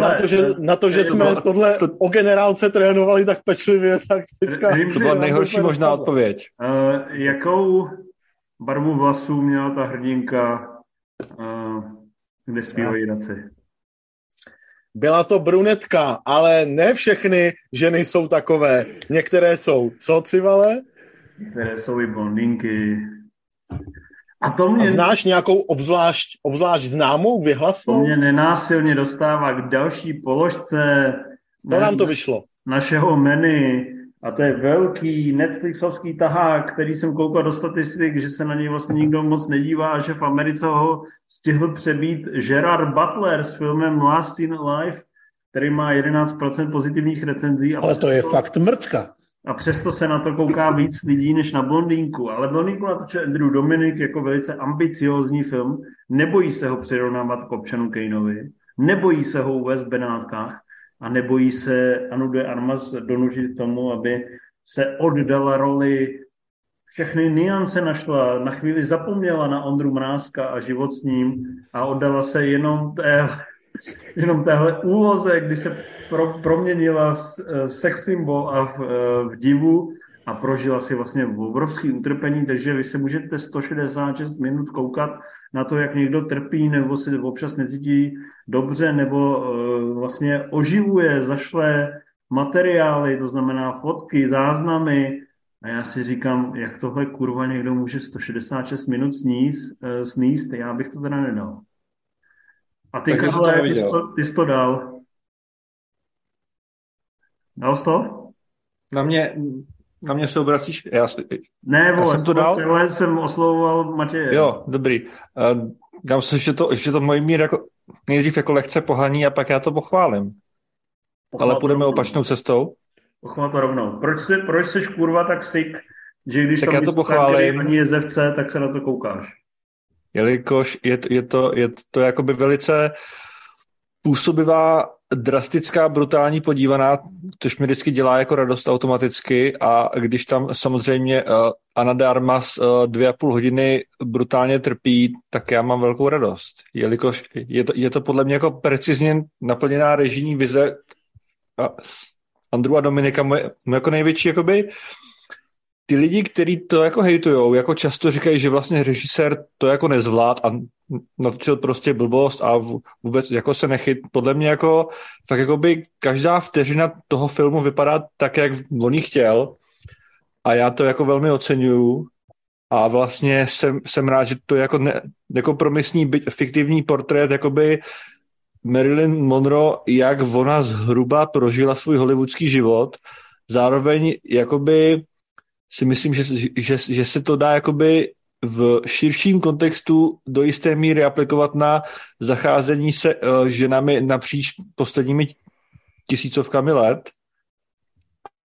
Na to, že, na to, že jsme tohle to... o generálce trénovali tak pečlivě, tak teďka... to byla nejhorší možná odpověď. Uh, jakou barvu vlasů měla ta hrdinka, uh, kde zpívají raci? Byla to brunetka, ale ne všechny ženy jsou takové. Některé jsou co, Civale? Některé jsou i blondinky. A to mě... A znáš nějakou obzvlášť, obzvlášť známou, vyhlasnou? To mě nenásilně dostává k další položce. To nám to vyšlo. Našeho menu. A to je velký Netflixovský tahák, který jsem koukal do statistik, že se na něj vlastně nikdo moc nedívá a že v Americe ho stihl přebít Gerard Butler s filmem Last Seen Alive, který má 11% pozitivních recenzí. A Ale to je to... fakt mrtka. A přesto se na to kouká víc lidí než na Blondýnku. Ale Blondýnku natočil Andrew Dominik jako velice ambiciózní film. Nebojí se ho přirovnávat k občanu Kejnovi. Nebojí se ho uvést v Benátkách. A nebojí se Anu de Armas donužit tomu, aby se oddala roli. Všechny niance našla, na chvíli zapomněla na Ondru Mrázka a život s ním a oddala se jenom té, jenom téhle úloze, kdy se pro, proměnila v, v sex symbol a v, v divu a prožila si vlastně obrovský utrpení, takže vy se můžete 166 minut koukat na to, jak někdo trpí nebo si občas necítí dobře nebo uh, vlastně oživuje, zašle materiály, to znamená fotky, záznamy a já si říkám, jak tohle kurva někdo může 166 minut sníst, uh, sníst já bych to teda nedal. A ty, Karle, ty, jsi to, ty jsi to dal. Dal jsi to? Na mě, na mě se obracíš? Já, ne, vole, já jsem to dal. Já jsem oslovoval Matěje. Jo, dobrý. Uh, dám se, že to, že to můj mír jako, nejdřív jako lehce pohaní a pak já to pochválím. Pochvál Ale půjdeme opačnou cestou. Pochvál to rovnou. Proč, jsi, proč jsi kurva tak sik, že když tak já to pochválím. ani jezevce, tak se na to koukáš? Jelikož je, je to, je to jakoby velice působivá drastická, brutální podívaná, což mi vždycky dělá jako radost automaticky. A když tam samozřejmě uh, Ana de Armas uh, dvě a půl hodiny brutálně trpí, tak já mám velkou radost, jelikož je to, je to podle mě jako precizně naplněná režijní vize uh, Andrew a Dominika, moje, moje jako největší jakoby ty lidi, kteří to jako hejtujou, jako často říkají, že vlastně režisér to jako nezvlád a natočil prostě blbost a vůbec jako se nechyt. Podle mě jako tak jako by každá vteřina toho filmu vypadá tak, jak on chtěl a já to jako velmi oceňuju a vlastně jsem, jsem rád, že to je jako, ne, jako promysný fiktivní portrét jakoby Marilyn Monroe, jak ona zhruba prožila svůj hollywoodský život, zároveň jakoby si myslím, že, že, že se to dá jakoby v širším kontextu do jisté míry aplikovat na zacházení se uh, ženami napříč posledními tisícovkami let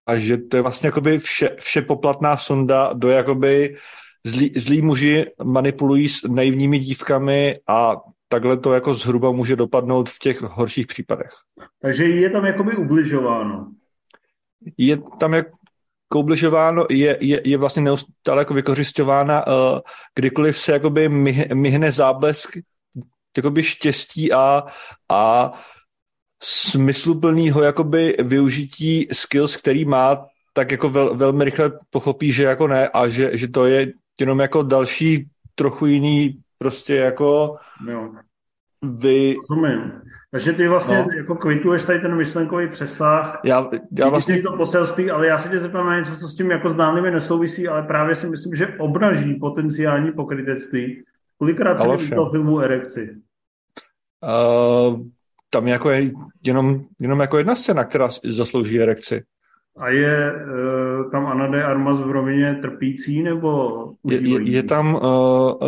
a že to je vlastně jakoby vše, vše poplatná sonda do jakoby zlí, zlí muži manipulují s naivními dívkami a takhle to jako zhruba může dopadnout v těch horších případech. Takže je tam jakoby ubližováno. Je tam jak, ubližováno, je, je, je vlastně neustále jako vykořišťována, uh, kdykoliv se jakoby myhne záblesk jakoby štěstí a, a smysluplného jakoby využití skills, který má, tak jako vel, velmi rychle pochopí, že jako ne a že, že to je jenom jako další trochu jiný prostě jako Jo. vy... Rozumím. Takže ty vlastně No. jako kvituješ tady ten myšlenkový přesah, Já, já Vlastně... to poselství, ale já se tě zeptám na něco, co s tím jako zdánlivě nesouvisí, ale právě si myslím, že obnaží potenciální pokrytectví. Kolikrát si Aloše. viděl filmu Erekci? Uh, tam jako je jenom, jenom jako jedna scéna, která si zaslouží erekci. A je uh, tam Ana de Armas v rovině trpící nebo Je, je, je tam uh,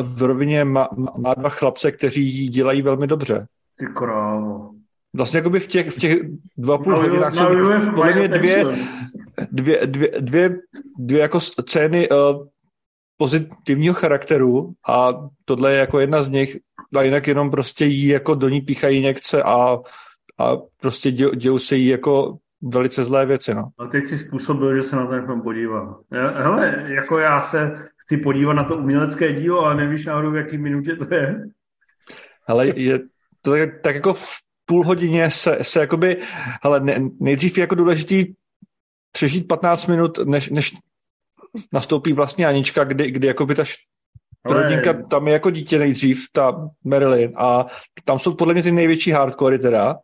v rovině, má, má dva chlapce, kteří ji dělají velmi dobře. Ty krávo. Vlastně jakoby v těch, v těch dvou a půl Naliju- hodinách jsou naliju je podle mě dvě, dvě, dvě, dvě, dvě jako scény uh, pozitivního charakteru a tohle je jako jedna z nich a jinak jenom prostě jí jako do ní píchají někce a, a prostě dějou, dějou se jí jako velice zlé věci, no. A teď si způsobil, že se na ten film podívám. Já- Hele, jako já se chci podívat na to umělecké dílo, ale nevíš náhodou, v jaký minutě to je. Ale je to tak, tak jako v půl hodině se, se jakoby, hele, ne, nejdřív je jako důležitý přežít 15 minut, než, než nastoupí vlastně Anička, kdy, kdy jakoby ta rodinka, tam je jako dítě nejdřív, ta Marilyn a tam jsou podle mě ty největší hardcore teda.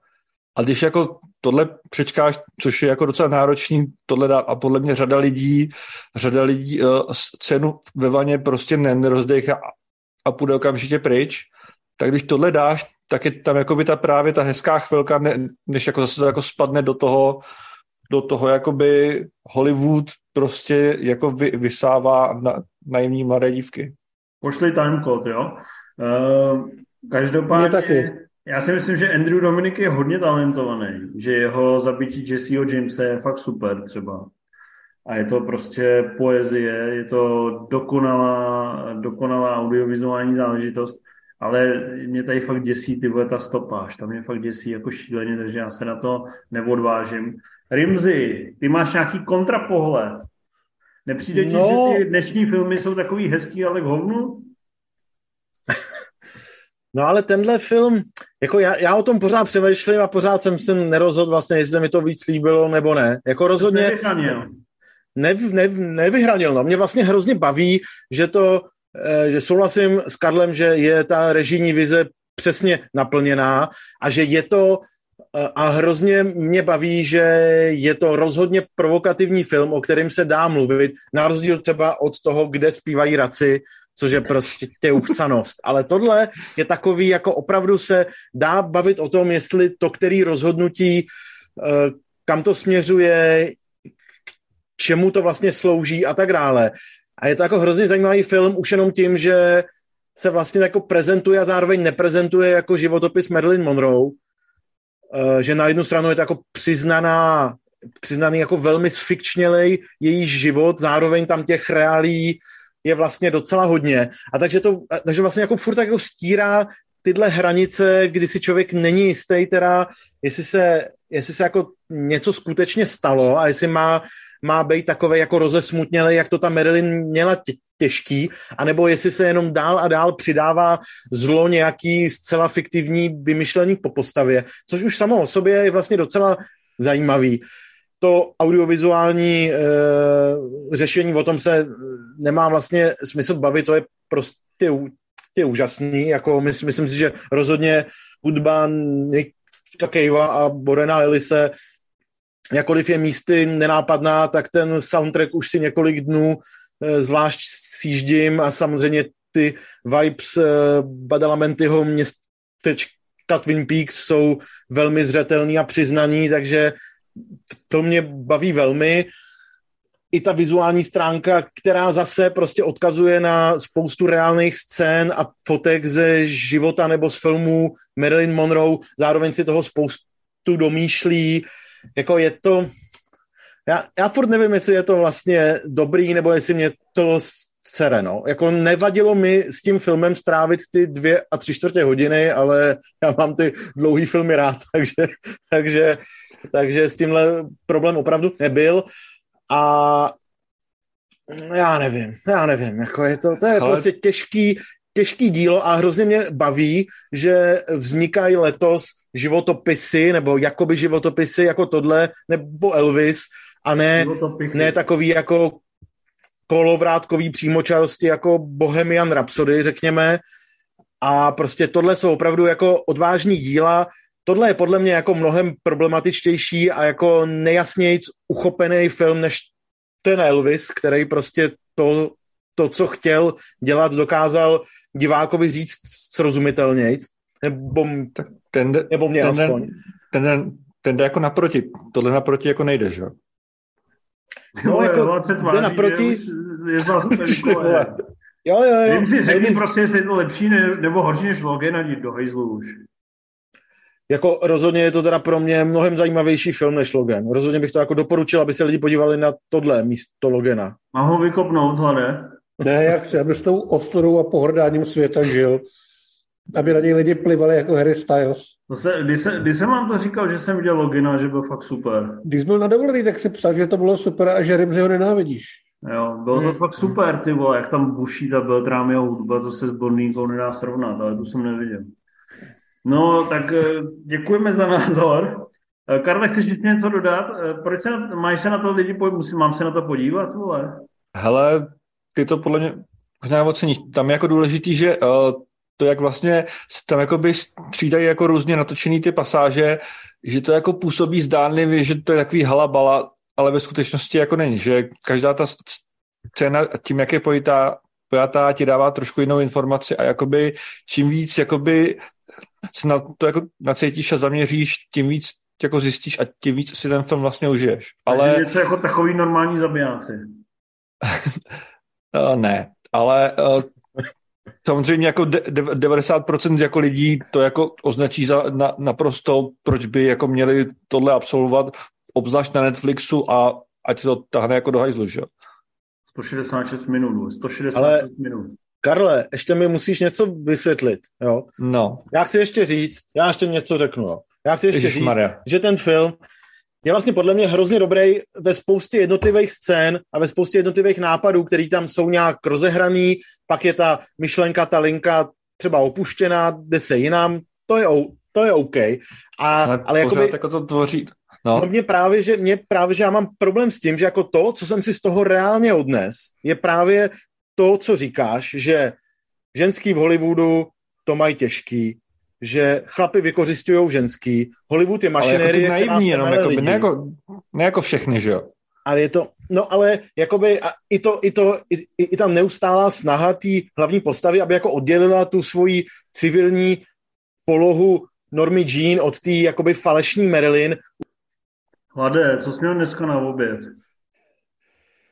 A když jako tohle přečkáš, což je jako docela náročný, tohle dá, a podle mě řada lidí, řada lidí uh, scénu ve vaně prostě ne- nerozdechá a, a půjde okamžitě pryč, tak když tohle dáš, tak je tam jakoby ta právě ta hezká chvilka, ne, než jako zase to jako spadne do toho, do toho jakoby Hollywood prostě jako vy, vysává na, naivní mladé dívky. Pošli timecode, jo. Uh, každopádně, taky. já si myslím, že Andrew Dominik je hodně talentovaný, že jeho zabití Jesseho Jamesa je fakt super třeba. A je to prostě poezie, je to dokonalá, dokonalá audiovizuální záležitost, ale mě tady fakt děsí ty vole ta stopáž, tam mě fakt děsí jako šíleně, takže já se na to neodvážím. Rimzi, ty máš nějaký kontrapohled. Nepřijde ti, No. že ty dnešní filmy jsou takový hezký, ale k hovnu? No ale tenhle film, jako já, já o tom pořád přemýšlím a pořád jsem se nerozhodl vlastně, jestli se mi to víc líbilo nebo ne. Jako rozhodně Nevychanil. nev, nev, nevyhranil. No. Mě vlastně hrozně baví, že to, že souhlasím s Karlem, že je ta režijní vize přesně naplněná a že je to eh, a hrozně mě baví, že je to rozhodně provokativní film, o kterým se dá mluvit, na rozdíl třeba od toho, kde zpívají raci, což je prostě uchcanost. Ale tohle je takový, jako opravdu se dá bavit o tom, jestli to, který rozhodnutí, eh, kam to směřuje, k čemu to vlastně slouží a tak dále. A je to jako hrozně zajímavý film už jenom tím, že se vlastně jako prezentuje a zároveň neprezentuje jako životopis Marilyn Monroe, Eh, že na jednu stranu je to jako přiznaná, přiznaný jako velmi sfikčnělej její život, zároveň tam těch reálí je vlastně docela hodně. A takže to, takže vlastně jako furt jako stírá tyhle hranice, kdy si člověk není jistý teda, jestli se, jestli se jako něco skutečně stalo a jestli má, má být takové jako rozesmutnělej, jak to ta Marilyn měla tě, těžký, anebo jestli se jenom dál a dál přidává zlo nějaký zcela fiktivní vymyšlení po postavě, což už samo o sobě je vlastně docela zajímavý. To audiovizuální e, řešení, o tom se nemá vlastně smysl bavit, to je prostě je úžasný, jako mys, myslím si, že rozhodně hudba Nicka Cavea a Borena Ellise jakkoliv je místy nenápadná, tak ten soundtrack už si několik dnů eh, zvlášť sjíždím a samozřejmě ty vibes eh, Badalamentyho městečka Twin Peaks jsou velmi zřetelný a přiznaný, takže to mě baví velmi. I ta vizuální stránka, která zase prostě odkazuje na spoustu reálných scén a fotek ze života nebo z filmů Marilyn Monroe, zároveň si toho spoustu domýšlí, jako je to, já, já furt nevím, jestli je to vlastně dobrý, nebo jestli mě to sere, no. Jako nevadilo mi s tím filmem strávit ty dvě a tři čtvrtě hodiny, ale já mám ty dlouhý filmy rád, takže, takže, takže s tímhle problém opravdu nebyl a já nevím, já nevím, jako je to, to je Ale- prostě těžký, těžký dílo a hrozně mě baví, že vznikají letos životopisy, nebo jakoby životopisy jako tohle, nebo Elvis, a ne, ne takový jako kolovrátkový přímočarosti jako Bohemian Rhapsody, řekněme. A prostě tohle jsou opravdu jako odvážní díla. Tohle je podle mě jako mnohem problematičtější a jako nejasnějc uchopený film než ten Elvis, který prostě to, to, co chtěl dělat, dokázal divákovi říct srozumitelnějc. Nebo, ten, nebo mě ten, aspoň. Ten, ten, ten jde jako naproti. Tohle naproti jako nejde, že? No, no jako jde naproti... Je Jo, jo, jo. Vím si, řekni prostě, jestli je to lepší nebo horší než Logan a do hejzlu už. Jako rozhodně je to teda pro mě mnohem zajímavější film než Logan. Rozhodně bych to jako doporučil, aby se lidi podívali na tohle místo Logana. Mám ho vykopnout, hlade? Ne, já chci, aby s tou ostudou a pohrdáním světa žil. Aby na něj lidi plivali jako Harry Styles. To se, když, se, když jsem vám to říkal, že jsem viděl Logina, že byl fakt super. Když byl na dovolený, tak si psal, že to bylo super a že Rimzi ho nenávidíš. Jo, bylo to hmm. fakt super, ty vole, jak tam buší ta Beltrámiho hudba, to se s Bondínkou nedá srovnat, ale to jsem neviděl. No, tak eh, děkujeme za názor. Eh, Karle, chceš ještě něco dodat? Eh, proč se na, máš se na to lidi, musím, mám se na to podívat, vole? Hele, ty to podle mě možná oceníš. Tam je jako důležitý, že uh, to, jak vlastně tam jakoby střídají jako různě natočený ty pasáže, že to jako působí zdánlivě, že to je takový halabala, ale ve skutečnosti jako není, že každá ta scéna tím, jak je pojitá, pojatá, ti dává trošku jinou informaci a jakoby čím víc jakoby se na to jako nacítíš a zaměříš, tím víc jako zjistíš a tím víc si ten film vlastně užiješ. Ale... Takže je to jako takový normální zabijáci. uh, ne, ale uh, samozřejmě jako de- 90% jako lidí to jako označí za na, naprosto, proč by jako měli tohle absolvovat, obzvlášť na Netflixu a ať se to tahne jako do hajzlu, že 166 minut, 166 Ale minut. Karle, ještě mi musíš něco vysvětlit, jo? No. Já chci ještě říct, já ještě něco řeknu, jo? Já chci ještě říct, že ten film je vlastně podle mě hrozně dobrý ve spoustě jednotlivých scén a ve spoustě jednotlivých nápadů, který tam jsou nějak rozehraný, pak je ta myšlenka, ta linka třeba opuštěná, jde se jinam, to je, to je OK. A, ale ale jakoby, jako to tvoří, No. no mě právě, že, mě právě, že já mám problém s tím, že jako to, co jsem si z toho reálně odnes, je právě to, co říkáš, že ženský v Hollywoodu to mají těžký, že chlapi vykořistují ženský, Hollywood je mašinérie, ale jako naivní, jenom, jako, ne, jako, ne jako všechny, že jo? Ale je to, no ale jakoby a i to, i to, i, i tam neustálá snaha té hlavní postavy, aby jako oddělila tu svoji civilní polohu Normy Jean od té jakoby falešní Marilyn. Hlade, co jsi měl dneska na oběd?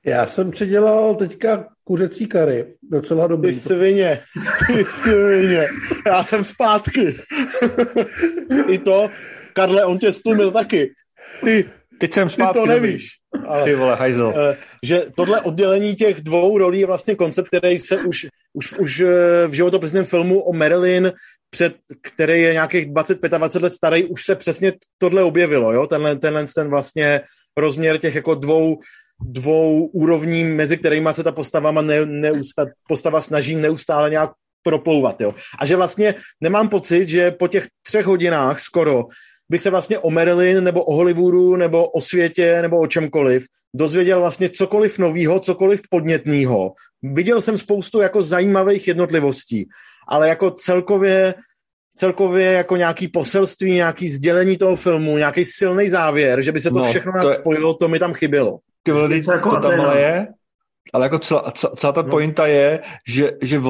Já jsem předělal teďka kuřecí kary. Docela dobrý. Ty svině. Ty svině. Já jsem zpátky. I to, Karle, on tě stlumil taky. Ty, Teď jsem zpátky. Ty to nevíš. Ale, Ty vole, hajzl. Eh, že tohle oddělení těch dvou rolí je vlastně koncept, který se už, už, už eh, v životopisném filmu o Marilyn, před, který je nějakých 25 let starý, už se přesně tohle objevilo, jo? Tenhle, tenhle ten vlastně rozměr těch jako dvou dvou úrovní, mezi kterými se ta postava, ne, neusta, postava snaží neustále nějak proplouvat. Jo. A že vlastně nemám pocit, že po těch třech hodinách skoro bych se vlastně o Marilyn nebo o Hollywoodu nebo o světě nebo o čemkoliv dozvěděl vlastně cokoliv novýho, cokoliv podnětného. Viděl jsem spoustu jako zajímavých jednotlivostí, ale jako celkově celkově jako nějaký poselství, nějaký sdělení toho filmu, nějaký silný závěr, že by se to no, všechno to je... spojilo, to mi tam chybělo. Ty vole, to, jako to tam ale je, ale jako celá, celá ta no. pointa je, že, že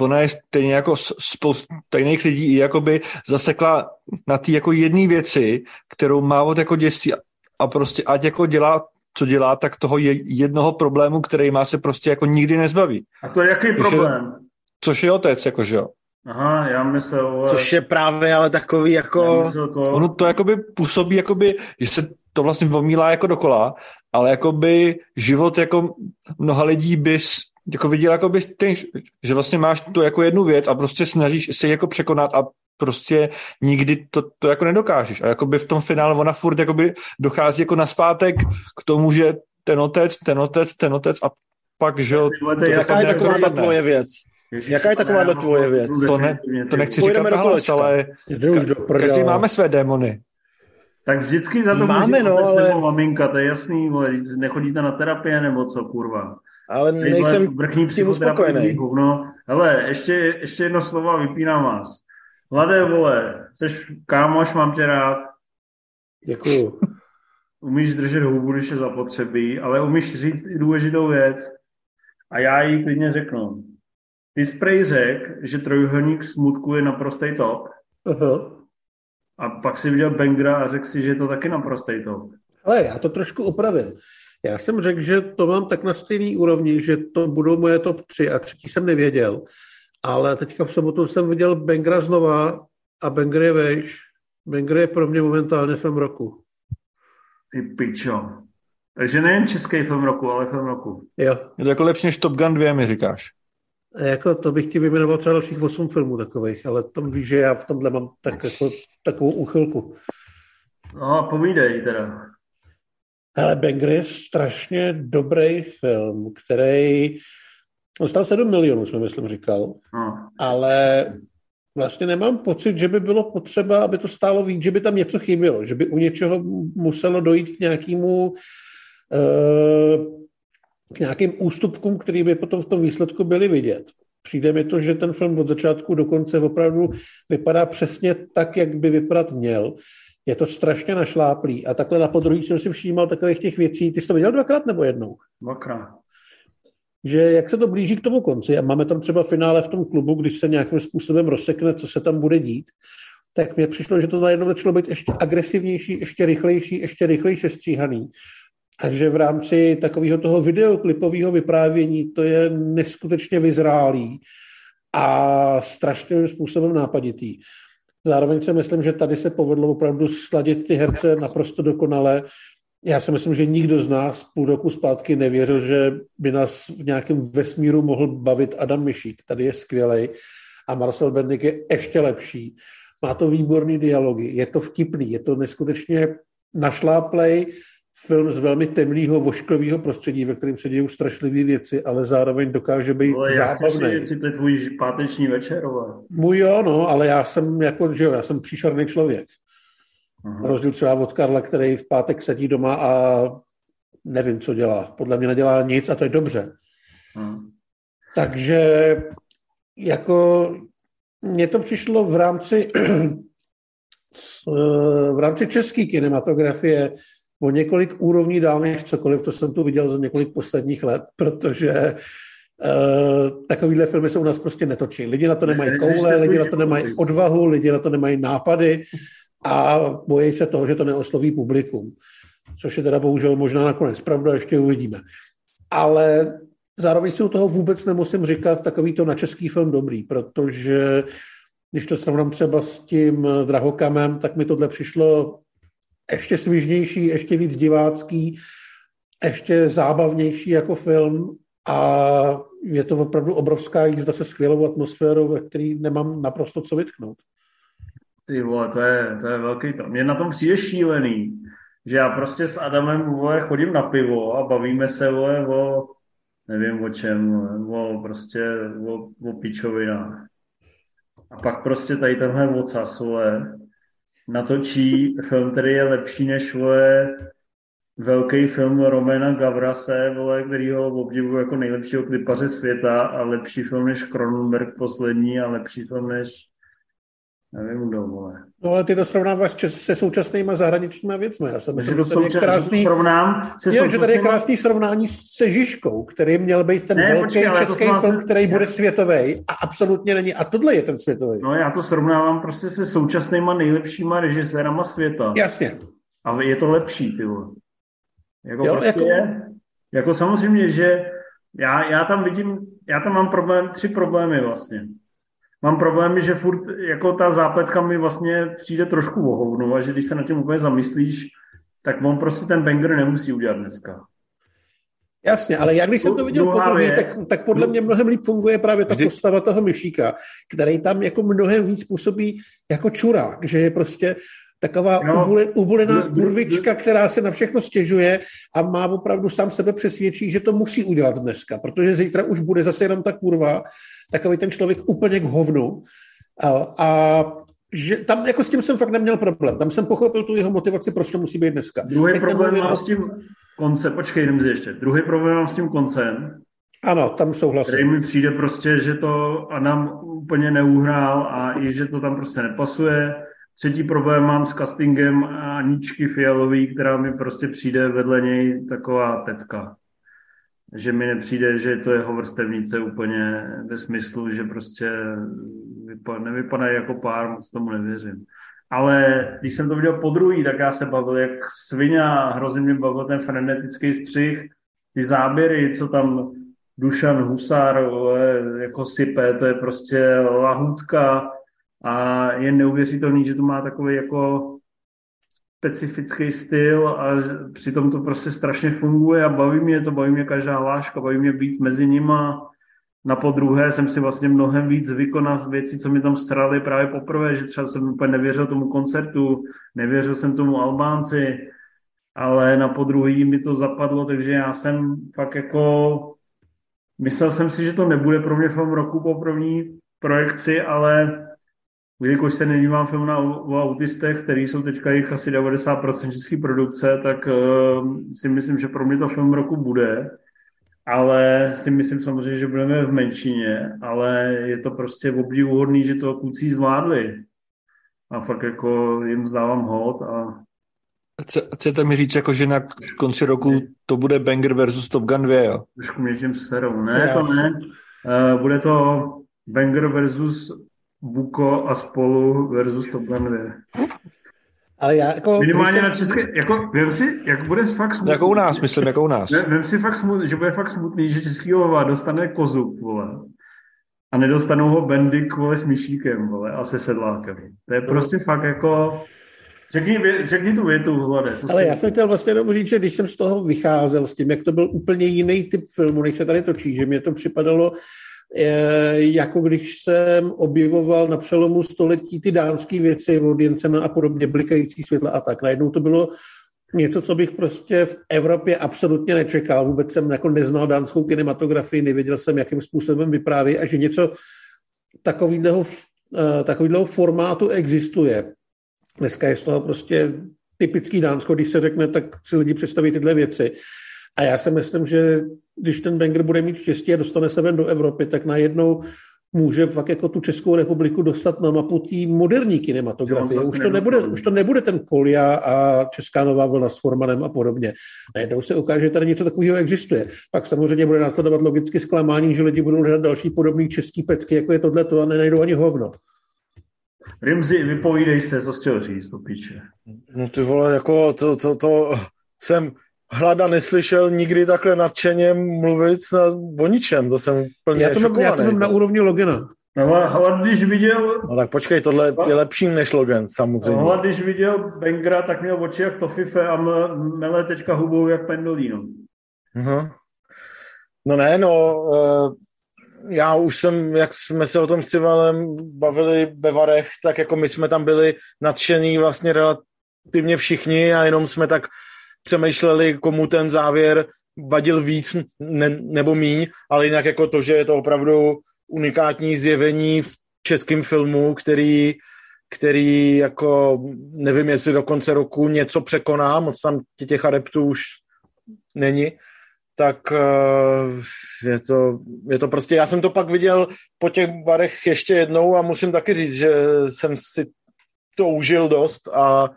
ona je stejně jako spousta jiných lidí jakoby zasekla na té jako jedné věci, kterou má od jako dětství a prostě ať jako dělá co dělá, tak toho je jednoho problému, který má se prostě jako nikdy nezbaví. A to je jaký což problém? Je, což je otec, jako že jo. Aha, já myslel... Což je právě ale takový jako... To... Ono to jakoby působí, jakoby, že se to vlastně vomílá jako dokola, ale jakoby život jako mnoha lidí bys jako viděl, jako bys ten, že vlastně máš to jako jednu věc a prostě snažíš se jako překonat a prostě nikdy to, to jako nedokážeš. A jakoby v tom finále ona furt jakoby dochází jako naspátek k tomu, že ten otec, ten otec, ten otec a pak, že jo... Jaká je taková tvoje věc? Ježiš, Jaká je takováhle tvoje věc? To, ne, to nechci Půjdeme říkat nahlas, ale ka- každý máme své démony. Tak vždycky za to máme, no, ale... maminka, to je jasný, vole, nechodíte na terapie nebo co, kurva. Ale Tady nejsem vrchní tím uspokojený. No, hele, ještě, ještě jedno slovo vypínám vás. Mladé vole, jsi kámoš, mám tě rád. Děkuju. Umíš držet hubu, když je zapotřebí, ale umíš říct i důležitou věc. A já jí klidně řeknu. Ty sprej řek, že trojuhelník smutku je naprostý top. Uh-huh. A pak si viděl Bengra a řekl si, že je to taky naprostý top. Ale já to trošku opravím. Já jsem řekl, že to mám tak na stejný úrovni, že to budou moje top 3 a třetí jsem nevěděl. Ale teďka v sobotu jsem viděl Bengra znova a Bengr je vejš. Bengr je pro mě momentálně film roku. Ty pičo. Takže nejen český film roku, ale film roku. Jo. Je to jako lepší než Top Gun 2, mi říkáš. A jako to bych ti vyjmenoval třeba dalších 8 filmů takových, ale tom víš, že já v tomhle mám tak jako, takovou úchylku. No, povídej teda. Ale Banger je strašně dobrý film, který dostal 7 milionů, jsem myslím říkal, no. ale vlastně nemám pocit, že by bylo potřeba, aby to stálo víc, že by tam něco chybělo, že by u něčeho muselo dojít k nějakému uh, k nějakým ústupkům, který by potom v tom výsledku byly vidět. Přijde mi to, že ten film od začátku do konce opravdu vypadá přesně tak, jak by vypadat měl. Je to strašně našláplý. A takhle na podruhý jsem si všímal takových těch věcí. Ty jsi to viděl dvakrát nebo jednou? Dvakrát. Že jak se to blíží k tomu konci, a máme tam třeba finále v tom klubu, když se nějakým způsobem rozsekne, co se tam bude dít, tak mně přišlo, že to najednou začalo být ještě agresivnější, ještě rychlejší, ještě rychleji sestříhaný. A že v rámci takového toho videoklipového vyprávění to je neskutečně vyzrálý a strašným způsobem nápaditý. Zároveň si myslím, že tady se povedlo opravdu sladit ty herce naprosto dokonale. Já si myslím, že nikdo z nás půl roku zpátky nevěřil, že by nás v nějakém vesmíru mohl bavit Adam Myšík. Tady je skvělý a Marcel Bendik je ještě lepší. Má to výborný dialogy, je to vtipný, je to neskutečně našláplej, film z velmi temného, vošklového prostředí, ve kterém se dějí strašlivé věci, ale zároveň dokáže být ale zábavný. Ale to je tvůj páteční večer, ale... Můj jo, no, ale já jsem jako, že jo, já jsem příšerný člověk. Aha. Rozdíl třeba od Karla, který v pátek sedí doma a nevím, co dělá. Podle mě nedělá nic a to je dobře. Aha. Takže jako mně to přišlo v rámci v rámci české kinematografie o několik úrovní dál než cokoliv, co jsem tu viděl za několik posledních let, protože Uh, takovýhle filmy se u nás prostě netočí. Lidi na to nemají koule, lidi na to nemají odvahu, lidi na to nemají nápady a bojí se toho, že to neosloví publikum. Což je teda bohužel možná nakonec pravda, ještě uvidíme. Ale zároveň si u toho vůbec nemusím říkat takový to na český film dobrý, protože když to srovnám třeba s tím Drahokamem, tak mi tohle přišlo ještě svižnější, ještě víc divácký, ještě zábavnější jako film a je to opravdu obrovská jízda se skvělou atmosférou, ve který nemám naprosto co vytknout. Ty vole, to je, to je velký to. Mě na tom přijde šílený, že já prostě s Adamem vole, chodím na pivo a bavíme se vole, o nevím o čem, o prostě o, o pičovinách. A pak prostě tady tenhle ocas, vole, natočí film, který je lepší než vole, velký film Romana Gavrase, vole, který ho obdivuju jako nejlepšího klipaře světa a lepší film než Cronenberg poslední a lepší film než Nevím, kdo, vole. No ale ty to srovnáváš se současnými zahraničními věcmi. Já jsem myslím, že tady je krásný, srovnám se je, že tady je krásný srovnání se Žižkou, který měl být ten ne, velký počkej, český film, který bude světový a absolutně není. A tohle je ten světový. No já to srovnávám prostě se současnýma nejlepšíma režisérama světa. Jasně. A je to lepší, ty vole. Jako jo, prostě jako... Je, jako samozřejmě, že já, já tam vidím, já tam mám problém, tři problémy vlastně mám problém, že furt jako ta zápletka mi vlastně přijde trošku vohovnou a že když se na tím úplně zamyslíš, tak on prostě ten banger nemusí udělat dneska. Jasně, ale já když jsem to viděl poprvé, tak, tak podle mě mnohem líp funguje právě ta postava toho myšíka, který tam jako mnohem víc působí jako čurák, že je prostě Taková no, ubulená kurvička, která se na všechno stěžuje a má opravdu sám sebe přesvědčí, že to musí udělat dneska, protože zítra už bude zase jenom ta kurva, takový ten člověk úplně k hovnu. A, a že tam jako s tím jsem fakt neměl problém. Tam jsem pochopil tu jeho motivaci, proč to musí být dneska. Druhý tak problém mám s tím koncem, počkej, jdem ještě. Druhý problém mám s tím koncem. Ano, tam souhlasím. Který mi přijde prostě, že to Adam úplně neuhrál a i, že to tam prostě nepasuje. Třetí problém mám s castingem Aničky Fialový, která mi prostě přijde vedle něj taková tetka. Že mi nepřijde, že to jeho vrstevnice úplně ve smyslu, že prostě nevypadají jako pár, moc tomu nevěřím. Ale když jsem to viděl po druhý, tak já se bavil jak svině hrozně mě bavil ten frenetický střih, ty záběry, co tam Dušan Husár jako sype, to je prostě lahutka a je neuvěřitelný, že to má takový jako specifický styl a přitom to prostě strašně funguje a baví mě to, baví mě každá hláška, baví mě být mezi nima. Na podruhé jsem si vlastně mnohem víc zvykl na věci, co mi tam srali právě poprvé, že třeba jsem úplně nevěřil tomu koncertu, nevěřil jsem tomu Albánci, ale na podruhý mi to zapadlo, takže já jsem fakt jako Myslel jsem si, že to nebude pro mě film roku po první projekci, ale jelikož se nedívám film na, o autistech, který jsou teďka jich asi 90% české produkce, tak uh, si myslím, že pro mě to film roku bude. Ale si myslím samozřejmě, že budeme v menšině, ale je to prostě obdivuhodný, že to kluci zvládli. A fakt jako jim zdávám hod a Chcete mi říct, jako, že na konci roku to bude Banger versus Top Gun 2, jo? Trošku mě tím serou. Ne, to ne. Uh, bude to Banger versus Buko a spolu versus Top Gun 2. Ale já jako... Minimálně jsem... na české, jako, vím si, jak bude fakt smutný. Jako u nás, myslím, jako u nás. Vím si fakt smutný, že bude fakt smutný, že český ova dostane kozu, vole. A nedostanou ho Bendy kvůli s myšíkem, vole, a se sedlákem. To je prostě fakt jako... Řekni, řekni tu větu, Hlade. Ale já jsem chtěl vlastně jenom říct, že když jsem z toho vycházel s tím, jak to byl úplně jiný typ filmu, než se tady točí, že mě to připadalo jako když jsem objevoval na přelomu století ty dánské věci od Jensena a podobně, blikající světla a tak. Najednou to bylo něco, co bych prostě v Evropě absolutně nečekal. Vůbec jsem jako neznal dánskou kinematografii, nevěděl jsem, jakým způsobem vypráví a že něco takového, eh, takového formátu existuje. Dneska je z toho prostě typický Dánsko, když se řekne, tak si lidi představí tyhle věci. A já si myslím, že když ten Wenger bude mít štěstí a dostane se ven do Evropy, tak najednou může fakt jako tu Českou republiku dostat na mapu té moderní kinematografie. Už to, nebude, už to nebude ten Kolia a Česká nová vlna s Formanem a podobně. Najednou se ukáže, že tady něco takového existuje. Pak samozřejmě bude následovat logicky zklamání, že lidi budou hledat další podobný český pecky, jako je tohle, a nenajdou ani hovno. Rimzi, vypovídej se, co chtěl říct, to píče. No ty vole, jako to, to, to jsem hlada neslyšel nikdy takhle nadšeně mluvit na, o ničem, to jsem plně já to mám, já to mám na úrovni Logina. No, ale když viděl... No tak počkej, tohle je lepší než Logan, samozřejmě. No, ale když viděl Bengra, tak měl oči jak Tofife a mele teďka hubou jak Pendolino. Uh-huh. No ne, no, uh, já už jsem, jak jsme se o tom s Civalem bavili ve Varech, tak jako my jsme tam byli nadšení vlastně relativně všichni a jenom jsme tak přemýšleli, komu ten závěr vadil víc ne, nebo míň, ale jinak jako to, že je to opravdu unikátní zjevení v českém filmu, který, který jako nevím, jestli do konce roku něco překoná, moc tam těch adeptů už není, tak eh, je to, je to prostě, já jsem to pak viděl po těch barech ještě jednou a musím taky říct, že jsem si to užil dost a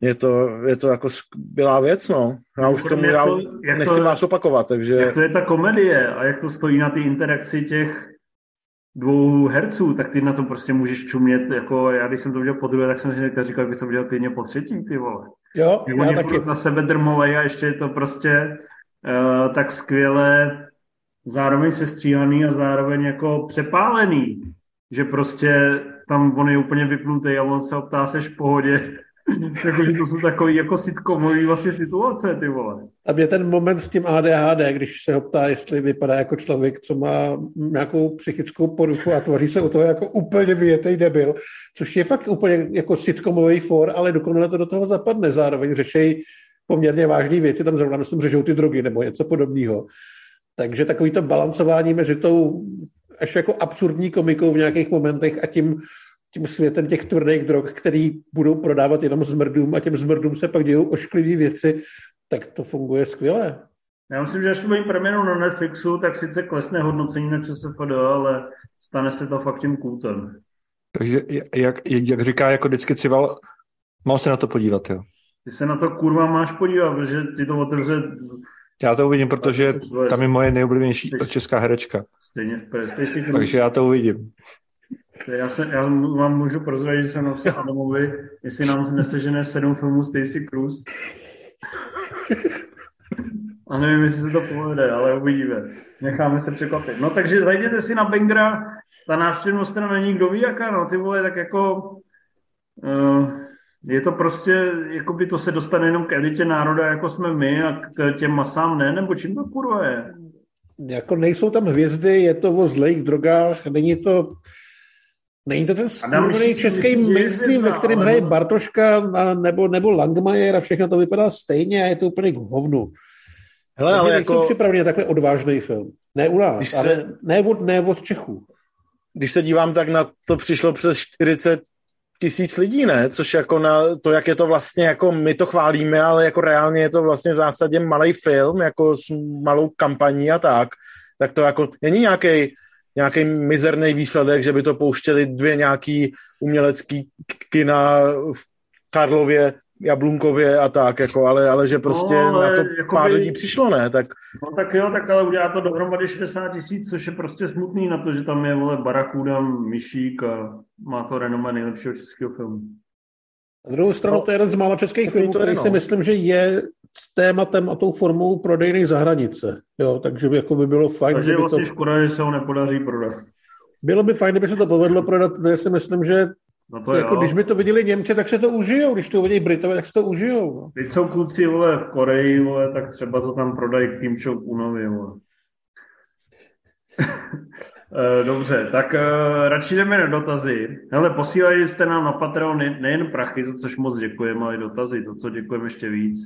je to, je to jako skvělá věc, no. Já už tomu já to, nechci to, vás opakovat, takže... Jak to je ta komedie a jak to stojí na ty interakci těch dvou herců, tak ty na to prostě můžeš čumět, jako já když jsem to viděl po druhé, tak jsem si říkal, bych to viděl klidně po třetí, ty vole. Jo, já taky. na sebe drmovej a ještě je to prostě uh, tak skvěle zároveň sestříhaný a zároveň jako přepálený, že prostě tam on je úplně vypnutý a on se optá, seš v pohodě Jakože to jsou takový jako sitcomový vlastně situace, ty vole. A mě ten moment s tím ADHD, když se ho ptá, jestli vypadá jako člověk, co má nějakou psychickou poruchu a tvoří se o toho jako úplně vyjetej debil, což je fakt úplně jako sitcomový for, ale dokonale to do toho zapadne. Zároveň řešejí poměrně vážné věci, tam zrovna myslím řežou ty drogy nebo něco podobného. Takže takový to balancování mezi tou až jako absurdní komikou v nějakých momentech a tím tím světem těch tvrdých drog, který budou prodávat jenom zmrdům a těm zmrdům se pak dějou ošklivý věci, tak to funguje skvěle. Já myslím, že až to bude premiérou na Netflixu, tak sice klesne hodnocení na ČSFD, ale stane se to fakt tím kultem. Takže jak, jak říká jako vždycky Cival, mám se na to podívat, jo. Ty se na to kurva máš podívat, protože ty to otevře... Já to uvidím, protože tam je moje nejoblíbenější česká herečka. Stejně, stejně Takže já to uvidím. Já, se, já vám můžu prozradit, že jsem napsal Adamovi, jestli nám nesežené sedm filmů Stacy Cruz. A nevím, jestli se to povede, ale uvidíme. Necháme se překvapit. No takže zajděte si na Bengra, ta návštěvnost strana není kdo ví jaká, no ty vole, tak jako uh, je to prostě, jako by to se dostane jenom k elitě národa, jako jsme my a k těm masám ne, nebo čím to kurva je? Jako nejsou tam hvězdy, je to o zlejch drogách, není to Není to ten skurvený český mainstream, ve kterém hraje Bartoška nebo, nebo Langmajer a všechno to vypadá stejně a je to úplně k hovnu. Hele, ale jako... připraveni na takhle odvážný film. Ne u nás, se... ale ne od, ne od Čechů. Když se dívám, tak na to přišlo přes 40 tisíc lidí, ne? Což jako na to, jak je to vlastně, jako my to chválíme, ale jako reálně je to vlastně v zásadě malý film, jako s malou kampaní a tak, tak to jako není nějaký nějaký mizerný výsledek, že by to pouštěli dvě nějaký umělecký kina v Karlově, Jablunkově a tak, jako, ale, ale že prostě no, ale na to jakoby, pár lidí přišlo, ne? Tak... No tak jo, tak ale udělá to dohromady 60 tisíc, což je prostě smutný na to, že tam je, vole, Barakuda, Myšík a má to renomé nejlepšího českého filmu. Na druhou stranu no, to je jeden z mála českých filmů, který no. si myslím, že je s tématem a tou formou prodejnej za hranice. Jo, takže by, jako by bylo fajn. Takže je vlastně to... škoda, že se ho nepodaří prodat. Bylo by fajn, kdyby se to povedlo prodat, já si myslím, že No to jako, když by to viděli Němci, tak se to užijou. Když to uvidí Britové, tak se to užijou. No. Teď jsou kluci vole, v Koreji, vole, tak třeba to tam prodají Kim Jong-unovi. Eh, dobře, tak uh, radši jdeme na dotazy. Hele, posílají jste nám na Patreon nejen prachy, za což moc děkujeme, ale i dotazy, to, co děkujeme ještě víc.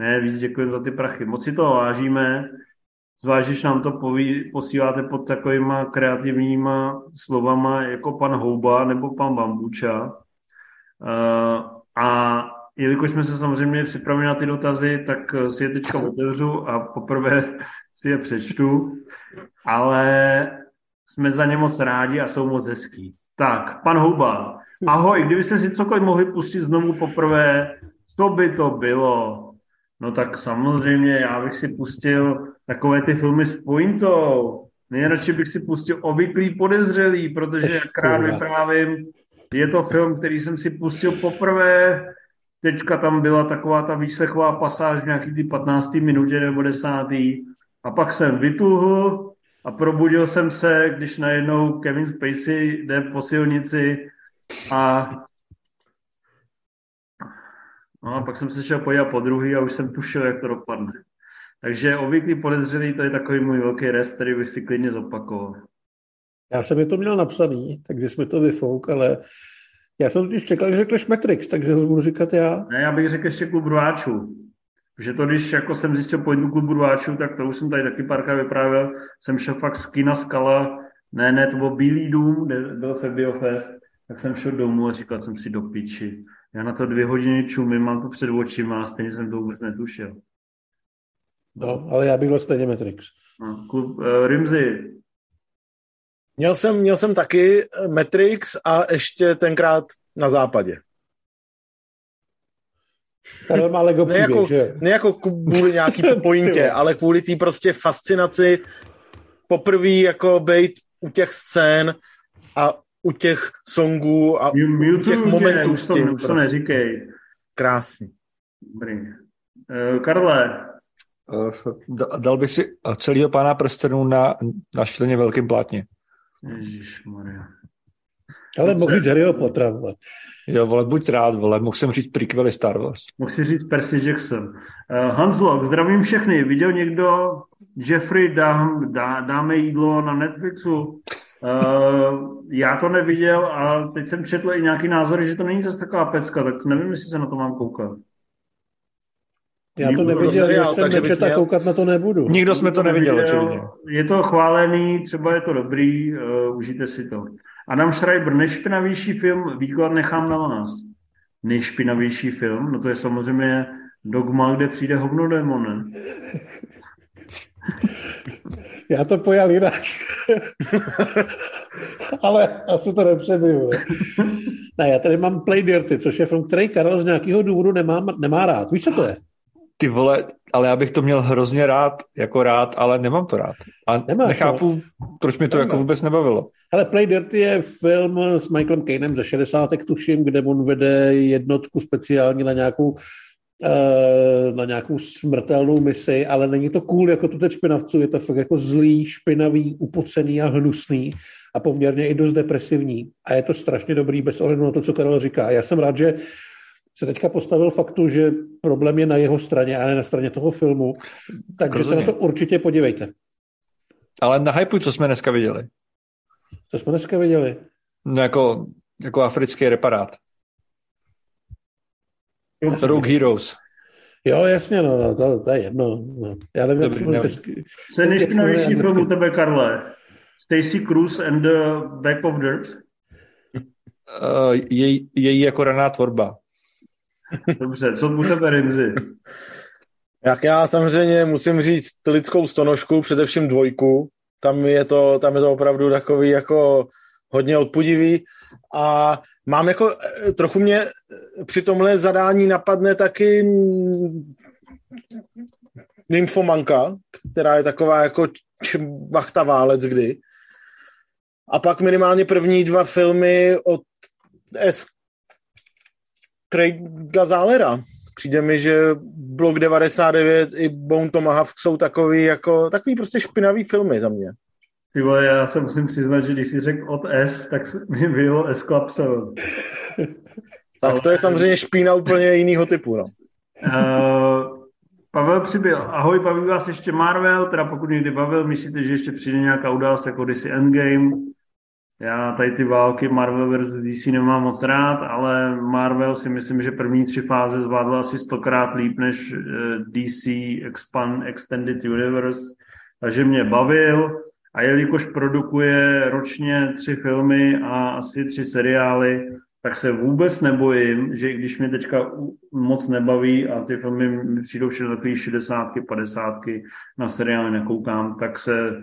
Ne, víc děkujeme za ty prachy. Moc si to vážíme. Zvlášť, nám to poví, posíláte pod takovýma kreativníma slovama jako pan Houba nebo pan Bambuča. Uh, a jelikož jsme se samozřejmě připravili na ty dotazy, tak si je teďka otevřu a poprvé si je přečtu, ale jsme za ně moc rádi a jsou moc hezký. Tak, pan Houba, ahoj, kdybyste si cokoliv mohli pustit znovu poprvé, co by to bylo? No tak samozřejmě já bych si pustil takové ty filmy s pointou. Nejradši bych si pustil obvyklý podezřelý, protože jak rád vyprávím, je to film, který jsem si pustil poprvé, teďka tam byla taková ta výslechová pasáž v nějaký ty 15. minutě nebo 10. A pak jsem vytuhl a probudil jsem se, když najednou Kevin Spacey jde po silnici a No a pak jsem se šel podívat po druhý a už jsem tušil, jak to dopadne. Takže obvyklý podezřelý, to je takový můj velký rest, který bych si klidně zopakoval. Já jsem je to měl napsaný, takže jsme to vyfouk, ale já jsem totiž čekal, že řekneš Matrix, takže ho budu říkat já. Ne, já bych řekl ještě klub rváčů. Že to, když jako jsem zjistil pointu klubu rváčů, tak to už jsem tady taky párkrát vyprávěl, jsem šel fakt z kina Skala, ne, ne, to byl Bílý dům, kde byl Fabio Fest, tak jsem šel domů a říkal jsem si do piči. Já na to dvě hodiny čumím, mám to před očima a stejně jsem to vůbec netušil. No, ale já bych byl stejně Matrix. No, klub, uh, Rimzy. Měl jsem, měl jsem taky eh, Matrix a ještě tenkrát na západě. Karel má Lego příběh, ne jako, že? Ne jako kvůli nějaký pointě, ale kvůli té prostě fascinaci poprvé jako být u těch scén a u těch songů a Mewtwo, u těch momentů s tím. To prostě. neříkej. Krásný. Dobrý. Uh, Karle. Uh, dal bych si celého pána prstenů na, na šíleně velkým plátně. Ježišmarja. Ale mohl říct Harryho Pottera, vole. Jo, vole, buď rád, vole, mohl jsem říct prequely Star Wars. Mohl si říct Percy Jackson. Uh, Hans Lok, zdravím všechny. Viděl někdo Jeffrey dám, dá, dáme jídlo na Netflixu? Uh, já to neviděl a teď jsem četl i nějaký názory, že to není zase taková pecka, tak nevím, jestli se na to mám koukat. Já to neviděl, jak jsem nečet a koukat na to nebudu. Nikdo jsme to neviděl, očividně. Je to chválený, třeba je to dobrý, uh, užijte si to. Adam Schreiber, nejšpinavější film, výklad nechám na vás. Nejšpinavější film, no to je samozřejmě Dogma, kde přijde hovno démon? Já to pojal jinak. Ale asi to nepřebiju. Ne, já tady mám Play Dirty, což je film, který Karel z nějakého důvodu nemá, nemá rád. Víš, co to je? Ty vole, ale já bych to měl hrozně rád, jako rád, ale nemám to rád. A Nemáš, nechápu, no. proč mi to Nemá. jako vůbec nebavilo. Ale Play Dirty je film s Michaelem Cainem ze 60. tuším, kde on vede jednotku speciálně na nějakou na nějakou smrtelnou misi, ale není to cool jako tu teď špinavců, je to fakt jako zlý, špinavý, upocený a hnusný a poměrně i dost depresivní. A je to strašně dobrý bez ohledu na to, co Karel říká. Já jsem rád, že se teďka postavil faktu, že problém je na jeho straně a ne na straně toho filmu. Takže Rozumím. se na to určitě podívejte. Ale na hypu, co jsme dneska viděli? Co jsme dneska viděli? No jako, jako africký reparát. Rogue Heroes. Jo, jasně, no, no to, to je jedno. No. Já nevím, Dobrý, jak nevím. Co je nejšpinavější film u tebe, Karle? Stacy Cruz and the Back of Dirt? Uh, její, její jako raná tvorba. Dobře, co u tebe, Rimzi? Jak já samozřejmě musím říct lidskou stonožku, především dvojku. Tam je to, tam je to opravdu takový jako hodně odpudivý a mám jako, eh, trochu mě při tomhle zadání napadne taky nymfomanka, která je taková jako vachta válec kdy. A pak minimálně první dva filmy od S. Craiga Zálera. Přijde mi, že Blok 99 i Bone Tomahawk jsou takový, jako, takový prostě špinavý filmy za mě. Ty vole, já se musím přiznat, že když jsi řekl od S, tak mi bylo S 7. tak to je samozřejmě špína úplně jiného typu, no. Uh, Pavel přibyl. Ahoj, baví vás ještě Marvel, teda pokud někdy bavil, myslíte, že ještě přijde nějaká událost jako DC Endgame? Já tady ty války Marvel versus DC nemám moc rád, ale Marvel si myslím, že první tři fáze zvládla asi stokrát líp než eh, DC Expand Extended Universe, takže mě bavil. A jelikož produkuje ročně tři filmy a asi tři seriály, tak se vůbec nebojím, že když mě teďka moc nebaví a ty filmy mi přijdou všechno takové 60, 50, na seriály nekoukám, tak se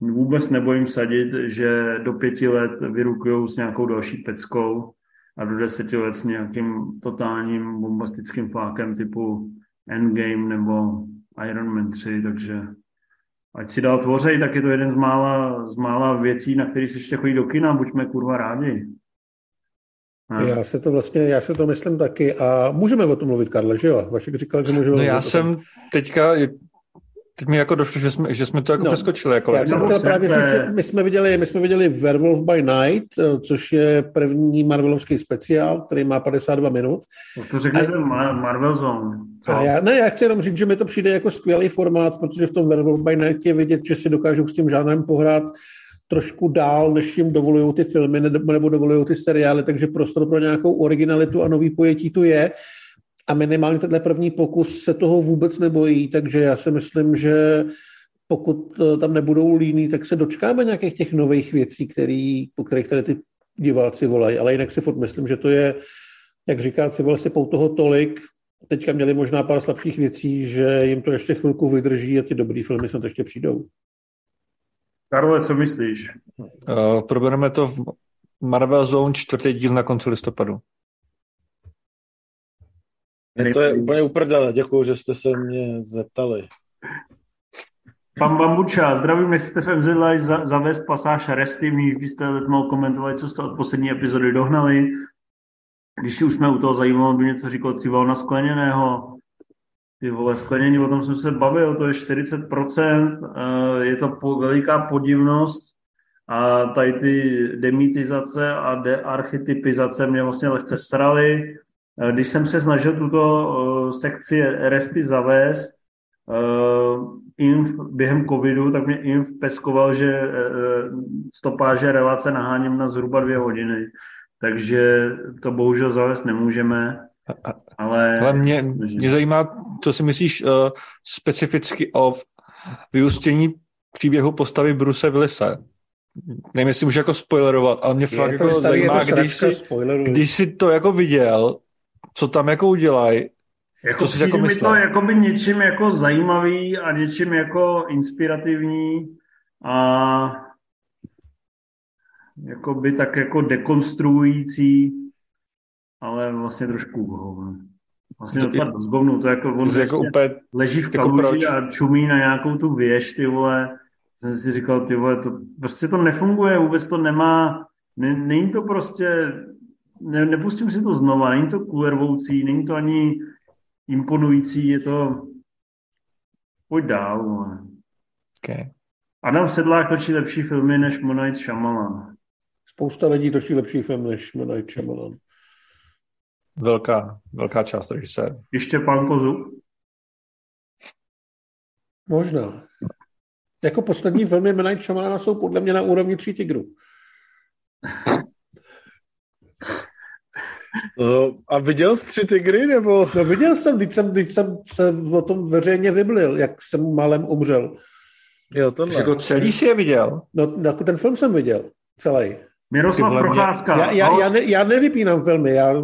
vůbec nebojím sadit, že do pěti let vyrukujou s nějakou další peckou a do deseti let s nějakým totálním bombastickým flákem typu Endgame nebo Iron Man 3, takže ať si dál tvořej, tak je to jeden z mála, z mála věcí, na který se ještě chodí do kina, buďme kurva rádi. Ne? Já se to vlastně, já se to myslím taky a můžeme o tom mluvit, Karle, že jo? Vašek říkal, že můžeme No já jsem teďka, Teď mi jako došlo, že jsme, že jsme to jako no, přeskočili. Jako já jsem chtěl právě říct, že my jsme viděli, my jsme viděli Werewolf by Night, což je první Marvelovský speciál, který má 52 minut. To řekněte a, Marvel Zone. Co? A já, ne, já chci jenom říct, že mi to přijde jako skvělý formát, protože v tom Werewolf by Night je vidět, že si dokážou s tím žánrem pohrát trošku dál, než jim dovolují ty filmy nebo dovolují ty seriály, takže prostor pro nějakou originalitu a nový pojetí tu je. A minimálně tenhle první pokus se toho vůbec nebojí, takže já si myslím, že pokud eh, tam nebudou líní, tak se dočkáme nějakých těch nových věcí, který, po kterých tady ty diváci volají. Ale jinak si furt myslím, že to je, jak říká Civil, si pou toho tolik, teďka měli možná pár slabších věcí, že jim to ještě chvilku vydrží a ty dobrý filmy snad ještě přijdou. Karle, co myslíš? Uh, probereme to v Marvel Zone čtvrtý díl na konci listopadu. Mě to je úplně uprdele. Děkuji, že jste se mě zeptali. Pan Bambuča, zdravím, jestli jste v MZ za, zavést pasáž resty, v níž byste mohl komentovat, co jste od poslední epizody dohnali. Když si už jsme u toho zajímalo, by něco říkal Civalna skleněného. Ty vole, sklenění, o tom jsem se bavil, to je 40%, eh, je to po, veliká podivnost a tady ty demitizace a dearchetypizace mě vlastně lehce sraly. Eh, když jsem se snažil tuto uh, sekci resty zavést uh, inf během covidu, tak mě inf peskoval, že stopáže relace naháním na zhruba dvě hodiny. Takže to bohužel zavést nemůžeme. Ale, ale mě, mě zajímá, co si myslíš uh, specificky o vyústění příběhu postavy Bruce Willise. Nevím, jestli můžu jako spoilerovat, ale mě je fakt jako zajímá, když si, když si to jako viděl, co tam jako udělají, jako to si jako myslel? to jako by něčím jako zajímavý a něčím jako inspirativní a jako by tak jako dekonstruující, ale vlastně trošku Vlastně docela dost zgovnu, to jako on jako úplně, leží v jako kaluži a čumí na nějakou tu věž, ty vole. Jsem si říkal, ty vole, to prostě to nefunguje, vůbec to nemá, ne, není to prostě, ne, nepustím si to znova, není to kulervoucí, není to ani imponující, je to, pojď dál. Okay. Adam Sedlák točí lepší filmy než Monite Shyamalan. Spousta lidí točí lepší film než Monite Shyamalan. Velká, velká část se. Ještě pan Kozu? Možná. Jako poslední filmy M. Night Shyamalana jsou podle mě na úrovni tří tigrů. A viděl jsi tři tygry, nebo? No viděl jsem, když jsem, když jsem se o tom veřejně vyblil, jak jsem malem umřel. Jo, tohle. Jako celý si je viděl? No, jako ten film jsem viděl, celý. Miroslav Procházka. Já, já, já, ne, já nevypínám filmy, já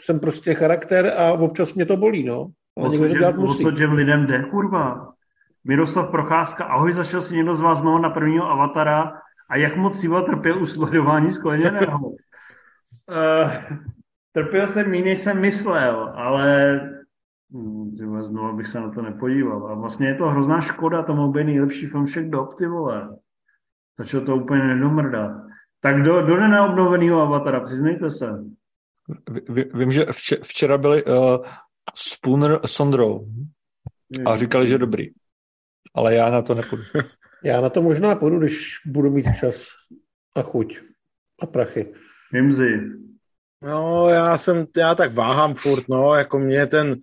jsem prostě charakter a občas mě to bolí, no. Ale někdo to dělat musí. O lidem jde, kurva. Miroslav Procházka, ahoj, zašel si někdo z vás znovu na prvního avatara a jak moc Siva trpěl u sledování skleněného. uh, trpěl jsem méně, než jsem myslel, ale hm, znovu bych se na to nepodíval. A vlastně je to hrozná škoda, to mohl být nejlepší film všech dob, ty vole. Začalo to úplně nedomrdat. Tak do, do neobnoveného avatara, přiznejte se. Vím, že včera byli uh, Spooner s Sondrou a říkali, že dobrý. Ale já na to nepůjdu. Já na to možná půjdu, když budu mít čas a chuť a prachy. Mimzy. No, já jsem, já tak váhám furt, no, jako mě ten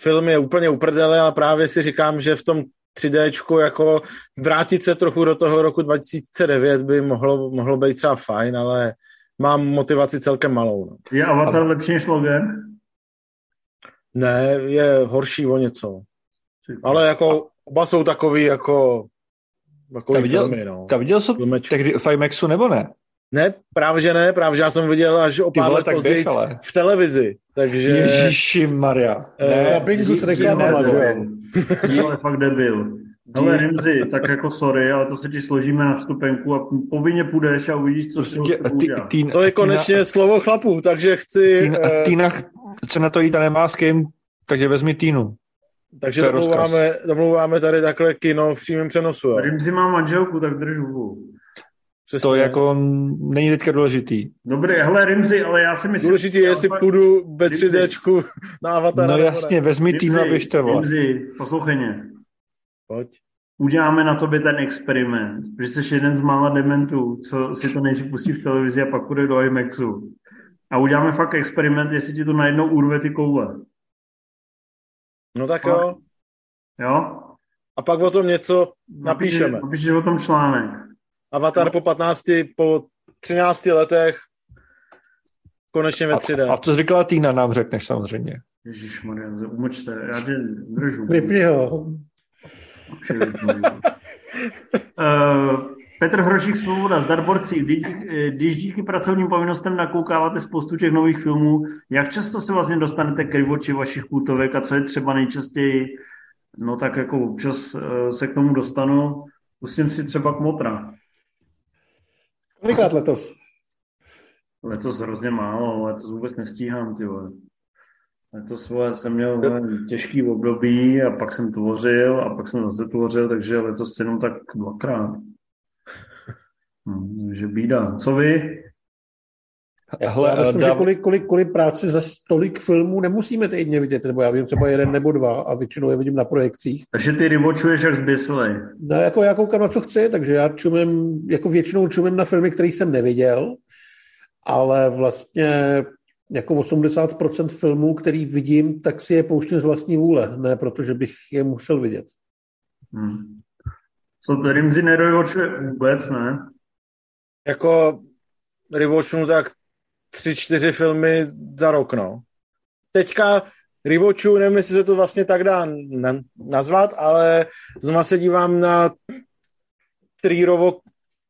film je úplně uprdele, ale právě si říkám, že v tom 3D, jako vrátit se trochu do toho roku 2009 by mohlo, mohlo být třeba fajn, ale mám motivaci celkem malou. No. Je Avatar a... lepší než Logan? Ne, je horší o něco. Ale jako oba jsou takový jako takový viděl, filmy, no. Ta viděl jsi tehdy v IMAXu nebo ne? Ne, právě že ne, právě že já jsem viděl až o pár let později v televizi, takže... Ježiši Maria. Ne, na Bingu se reklamama, že jo. Ale fakt debil. Ale Rimzi, tak jako sorry, ale to se ti složíme na vstupenku a povinně půjdeš a uvidíš, co se tý, To je konečně týna, slovo chlapů, takže chci... Týna, uh, týna chce na to jít a nemá s kým, takže vezmi Týnu. Takže domluváme, domluváme tady takhle kino v přímém přenosu. Jo. Rimzi má manželku, tak držu. Přesně. To jako není teďka důležitý. Dobrý, hele Rimzi, ale já si myslím... Důležitý je, jestli půjdu ve 3D na Avatar. No jasně, vezmi tým a běžte. Rimzi, poslouchej mě. Pojď. Uděláme na tobě ten experiment, protože jsi jeden z mála dementů, co si to nejdřív pustí v televizi a pak půjde do IMAXu. A uděláme fakt experiment, jestli ti to najednou urve ty koule. No tak jo. Jo? A pak o tom něco napíšeme. Napíšeš o tom článek. Avatar po 15, po 13 letech konečně ve 3D. A, a co jsi říkala Týna, nám řekneš samozřejmě. Ježišmarja, umočte, já tě držu. Vypni ho. uh, Petr Hrošík Svoboda, zdar borci, když, když díky pracovním povinnostem nakoukáváte spoustu těch nových filmů, jak často se vlastně dostanete k oči vašich půtovek a co je třeba nejčastěji, no tak jako občas uh, se k tomu dostanu, pustím si třeba k Motra. Kolikát letos? Letos hrozně málo, letos vůbec nestíhám, ty vole. Letos vole, jsem měl těžký období a pak jsem tvořil a pak jsem zase tvořil, takže letos jenom tak dvakrát. No, že bída. Co vy? Hele, já myslím, dáv... že kvůli, kvůli, kvůli práci za tolik filmů nemusíme týdně vidět, nebo já vím třeba jeden nebo dva a většinou je vidím na projekcích. Takže ty rybočuješ jak zbyslej. No jako já koukám na co chci, takže já čumím, jako většinou čumím na filmy, které jsem neviděl, ale vlastně jako 80% filmů, který vidím, tak si je pouštím z vlastní vůle, ne protože bych je musel vidět. Hmm. Co to Rimzi nerojvočuje vůbec, ne? Jako rewatchnu tak tři, čtyři filmy za rok, no. Teďka rewatchu, nevím, jestli se to vlastně tak dá nazvat, ale znovu se dívám na Trýrovo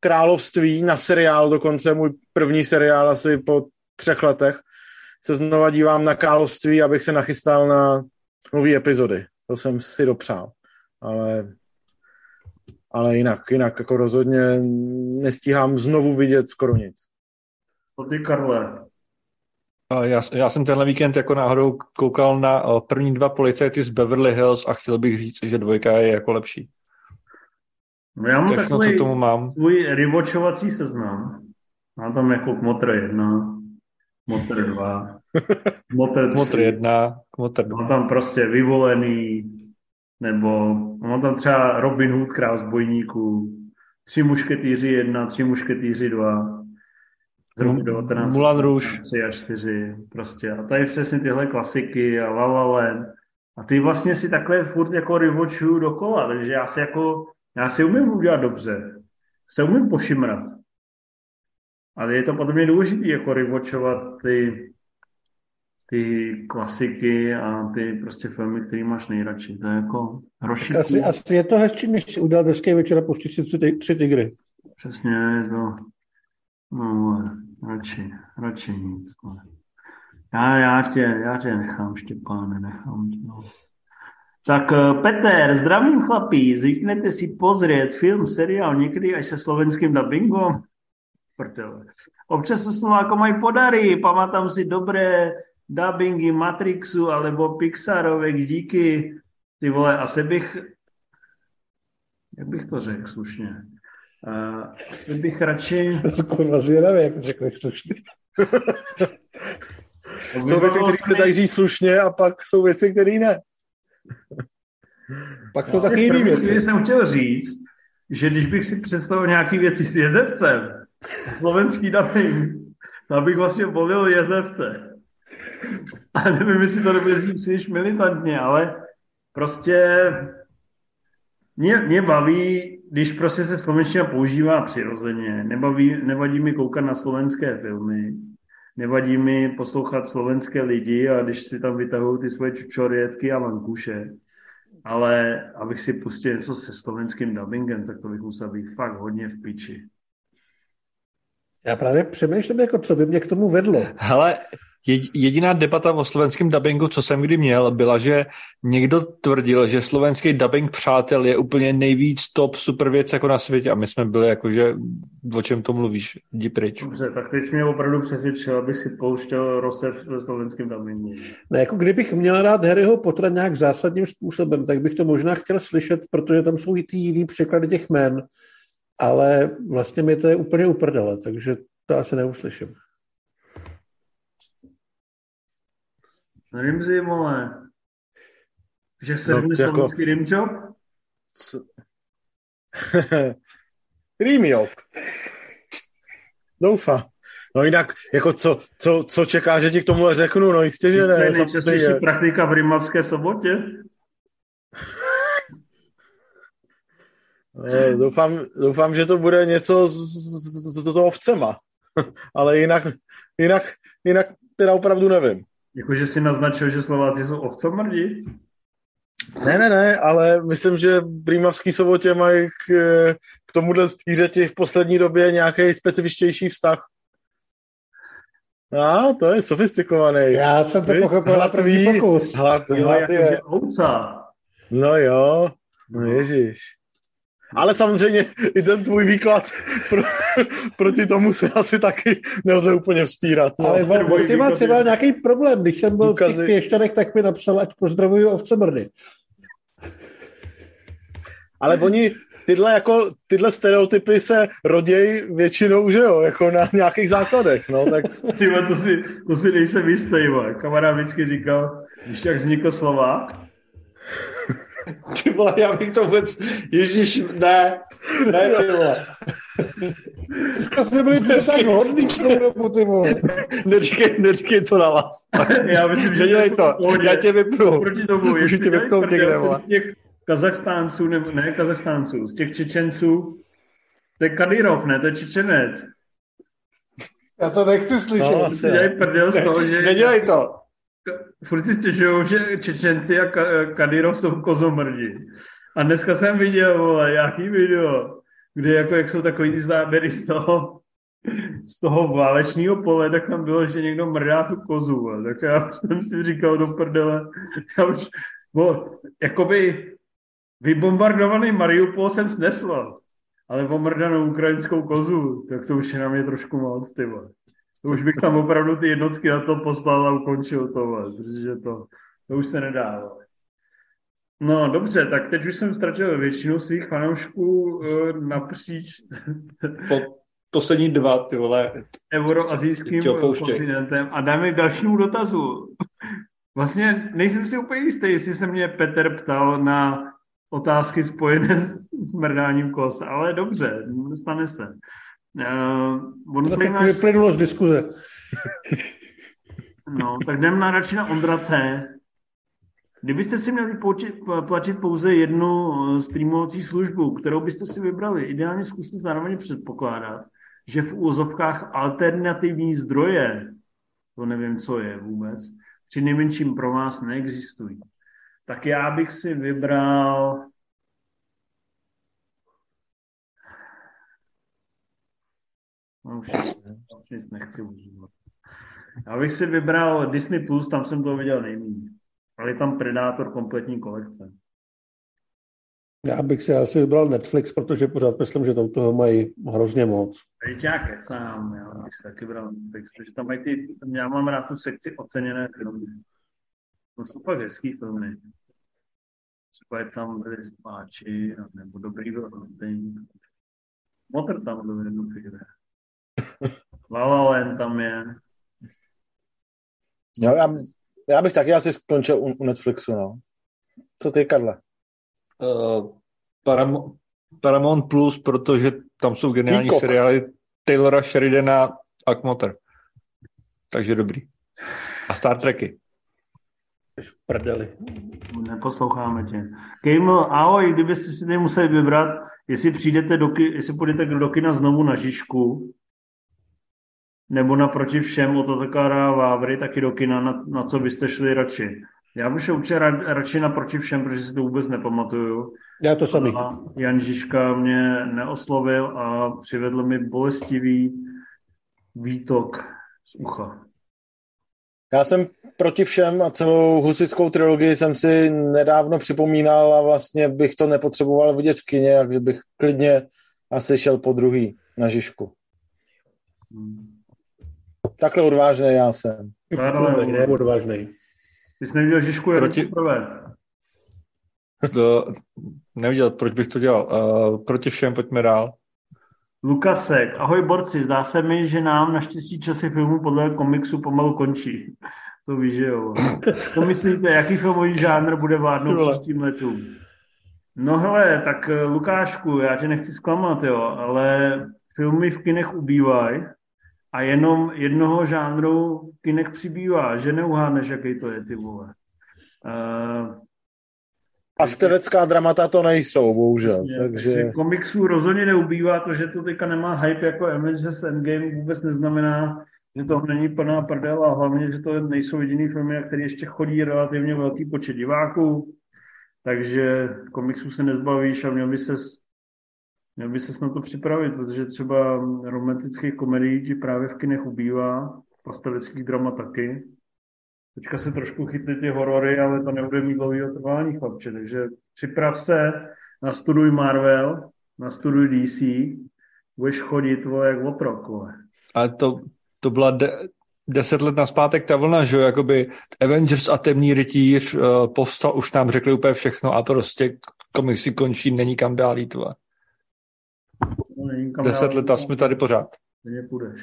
království, na seriál dokonce, můj první seriál asi po třech letech, se znova dívám na království, abych se nachystal na nové epizody. To jsem si dopřál. Ale, ale jinak, jinak jako rozhodně nestíhám znovu vidět skoro nic. To ty, Karle. Já, já jsem tenhle víkend jako náhodou koukal na první dva policajty z Beverly Hills a chtěl bych říct, že dvojka je jako lepší. No já mám Všechno, takový co tomu mám. svůj rewatchovací seznam. Mám tam jako Kmotr 1, Kmotr 2, Kmotr 3. Kmotr 1, Kmotr 2. Mám tam prostě vyvolený, nebo mám tam třeba Robin Hood, král zbojníků, Tři mušketýři 1, Tři mušketýři 2, z roku 19. Mulan Rouge. 3 a 4, prostě. A tady přesně tyhle klasiky a La La Land. A ty vlastně si takhle furt jako rivočuju dokola, takže já si jako, já si umím udělat dobře. Se umím pošimrat. Ale je to podle mě důležité jako rivočovat ty, ty klasiky a ty prostě filmy, které máš nejradši. To je jako hroší. Asi, asi, je to hezčí, než si udělat hezký večer a pustit si tři, tři tygry. Přesně, je to, no, radši, radši nic. Já, já, tě, já tě nechám, Štěpáne, nechám tě. No. Tak eh, Peter, zdravím chlapí, zvyknete si pozrieť film, seriál někdy až se slovenským dubbingom? Prdele. Občas se Slovákom aj podarí, pamatám si dobré dubbingy Matrixu alebo Pixarovek díky, ty vole, asi bych, jak bych to řekl slušně, uh, bych radši... Jsem kurva zvědavý, jak řekneš slušně. jsou věci, které se dají říct slušně a pak jsou věci, které ne. pak jsou no, taky jiné věci. jsem chtěl říct, že když bych si představil nějaké věci s jezevcem, slovenský dubbing, tak bych vlastně volil jezevce. A nevím, jestli to nebude říct příliš militantně, ale prostě mě, mě baví, když prostě se slovenština používá přirozeně. Nebaví, nevadí mi koukat na slovenské filmy, nevadí mi poslouchat slovenské lidi a když si tam vytahují ty svoje čučorietky a vankuše. Ale abych si pustil něco se slovenským dubbingem, tak to bych musel být fakt hodně v piči. Já právě přemýšlím, jako co by mě k tomu vedlo. Hele, Jediná debata o slovenském dubbingu, co jsem kdy měl, byla, že někdo tvrdil, že slovenský dubbing Přátel je úplně nejvíc top super věc jako na světě a my jsme byli jako, že o čem to mluvíš, jdi pryč. Dobře, tak teď mě opravdu přesvědčil, abych si pouštěl Rosev ve slovenském dubbingu. Ne, jako kdybych měl rád Harryho Pottera nějak zásadním způsobem, tak bych to možná chtěl slyšet, protože tam jsou i ty jiný překlady těch jmen, ale vlastně mi to je úplně uprdele, takže to asi neuslyším. Rimzy, vole. Že se no, jako... rimjob? Rimjob. Doufám. No jinak, jako co, co, co čeká, že ti k tomu řeknu? No jistě, že ne. Je je. praktika v Rimavské sobotě. No, doufám, doufám, že to bude něco s, s, s, s ovcema. Ale jinak, jinak, jinak teda opravdu nevím. Jakože si naznačil, že Slováci jsou ovcomrdí? Ne, ne, ne, ale myslím, že Prímavský sobotě mají k, k tomuhle zvířeti v poslední době nějaký specifičtější vztah. A, no, to je sofistikovaný. Já jsem to pochopil na první pokus. Hlad, hlad je. Ovca. No jo, no, no. Ale samozřejmě i ten tvůj výklad pro, proti tomu se asi taky nelze úplně vzpírat. No. Ale vlastně má třeba nějaký problém. Když jsem byl Důkazy... v těch pěšťanech, tak mi napsal, ať pozdravuju ovcemrdy. Ale oni, tyhle, jako, tyhle stereotypy se rodějí většinou, že jo, jako na nějakých základech, no, tak... Tyhle, to si, to si nejsem jistý, kamarád vždycky říkal, když jak vznikl slova, ty vole, já bych to vůbec... Ježíš, ne, ne, ty vole. Dneska jsme byli to tak hodný tou dobu, ty vole. Neříkej, neříkej to na vás. Já myslím, že... Nedělej to, já tě vypnu. Proti tomu, Můžu tě vypnout někde, vole. Z těch Kazachstánců, nebo ne Kazachstánců, z těch Čečenců, to je Kadyrov, ne, to je Čečenec. Já to nechci slyšet. No, si dělají prdel z toho, že... Nedělej to furt si stěžují, že Čečenci a Kadyrov jsou kozomrdi. A dneska jsem viděl, vole, jaký video, kde jako, jak jsou takový ty záběry z toho, z toho válečného pole, tak tam bylo, že někdo mrdá tu kozu. Vole. Tak já jsem si říkal do prdele, já už, bo, jakoby vybombardovaný Mariupol jsem snesl, ale pomrdanou ukrajinskou kozu, tak to už je na mě trošku moc, ty vole. To už bych tam opravdu ty jednotky na to poslal a ukončil to, protože to, to už se nedá. No dobře, tak teď už jsem ztratil většinu svých fanoušků uh, napříč po poslední dva, ty vole, euroazijským kontinentem a dáme k dalšímu dotazu. Vlastně nejsem si úplně jistý, jestli se mě Petr ptal na otázky spojené s mrdáním kos, ale dobře, stane se. Uh, on tak vyplynulo z diskuze. no, tak jdem na radši na Ondra C. Kdybyste si měli počít, platit pouze jednu eh, streamovací službu, kterou byste si vybrali, ideálně zkuste zároveň předpokládat, že v úzovkách alternativní zdroje, to nevím, co je vůbec, při nejmenším pro vás neexistují. Tak já bych si vybral No, už nic nechci užívat. Já bych si vybral Disney+, Plus, tam jsem to viděl nejméně. Ale je tam Predátor kompletní kolekce. Já bych si asi vybral Netflix, protože pořád myslím, že tam toho mají hrozně moc. Teď já kecám, já bych si taky bral Netflix, protože tam mají ty, já mám rád tu sekci oceněné filmy. To jsou pak hezký filmy. Třeba je tam byli spáči, nebo dobrý byl Motor tam byl jednu chvíli. La La Land tam je. Jo, já, já bych taky asi skončil u, u Netflixu, no. Co ty, Karle? Uh, Param- Paramount Plus, protože tam jsou geniální Peacock. seriály Taylora Sheridana a Kmoter. Takže dobrý. A Star Treky. V prdeli. Neposloucháme tě. Kejml, ahoj, kdybyste si nemuseli vybrat, jestli přijdete do, jestli půjdete do kina znovu na Žižku, nebo naproti všem Otakara Vávry taky do kina, na, na co byste šli radši. Já bych šel určitě rad, radši naproti všem, protože si to vůbec nepamatuju. Já to samý. A Jan Žižka mě neoslovil a přivedl mi bolestivý výtok z ucha. Já jsem proti všem a celou husickou trilogii jsem si nedávno připomínal a vlastně bych to nepotřeboval vidět v kině, takže bych klidně asi šel po druhý na Žižku. Hmm. Takhle odvážný já jsem. Takhle ne odvážný. Ty jsi neviděl Žižku Proti... poprvé. To, neviděl, proč bych to dělal. Uh, proti všem pojďme dál. Lukasek, ahoj borci, zdá se mi, že nám naštěstí časy filmů podle komiksu pomalu končí. To víš, že jo. To myslíte, jaký filmový žánr bude vládnout příštím letům? No hele, tak eh, Lukášku, já tě nechci zklamat, jo, ale filmy v kinech ubývají a jenom jednoho žánru kinek přibývá, že neuháneš, jaký to je, ty vole. Uh, a stevecká dramata to nejsou, bohužel. Vlastně, takže... takže... Komiksů rozhodně neubývá, to, že to teďka nemá hype jako Avengers Endgame vůbec neznamená, že to není plná prdel a hlavně, že to nejsou jediný filmy, na který ještě chodí relativně velký počet diváků, takže komiksů se nezbavíš a měl by se Měl by se na to připravit, protože třeba romantických komedií ti právě v kinech ubývá, postavických drama taky. Teďka se trošku chytli ty horory, ale to nebude mít dlouhý trvání, chlapče. Takže připrav se, nastuduj Marvel, nastuduj DC, budeš chodit vole, jak otrok. Vole. Ale to, to byla de, deset let naspátek ta vlna, že jo, jakoby Avengers a temný rytíř uh, povstal, už nám řekli úplně všechno a prostě komiksy končí, není kam dál jít, vole. Kam Deset let a jsme tady pořád. Půjdeš.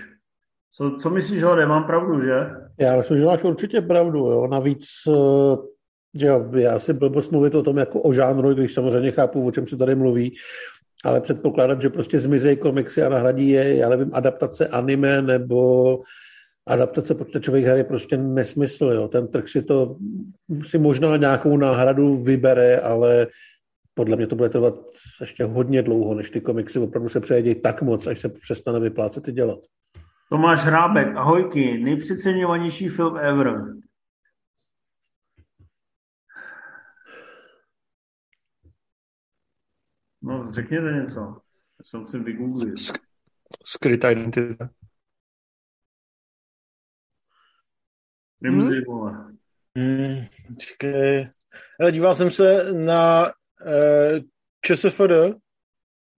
Co, co myslíš, Hode? Mám pravdu, že? Já myslím, že máš určitě pravdu. Jo. Navíc, eh, že jo, já si blbost mluvit o tom jako o žánru, když samozřejmě chápu, o čem se tady mluví, ale předpokládat, že prostě zmizejí komiksy a nahradí je, já nevím, adaptace anime nebo adaptace počítačových her je prostě nesmysl. Jo. Ten trh si to si možná nějakou náhradu vybere, ale podle mě to bude trvat ještě hodně dlouho, než ty komiksy opravdu se přejedí tak moc, až se přestane vyplácet i dělat. Tomáš Hrábek, ahojky, nejpřeceňovanější film ever. No, řekněte něco. Já se musím vygooglit. Sk- skrytá identita. Vole. Hmm, čekej. Ale díval jsem se na ČSFD,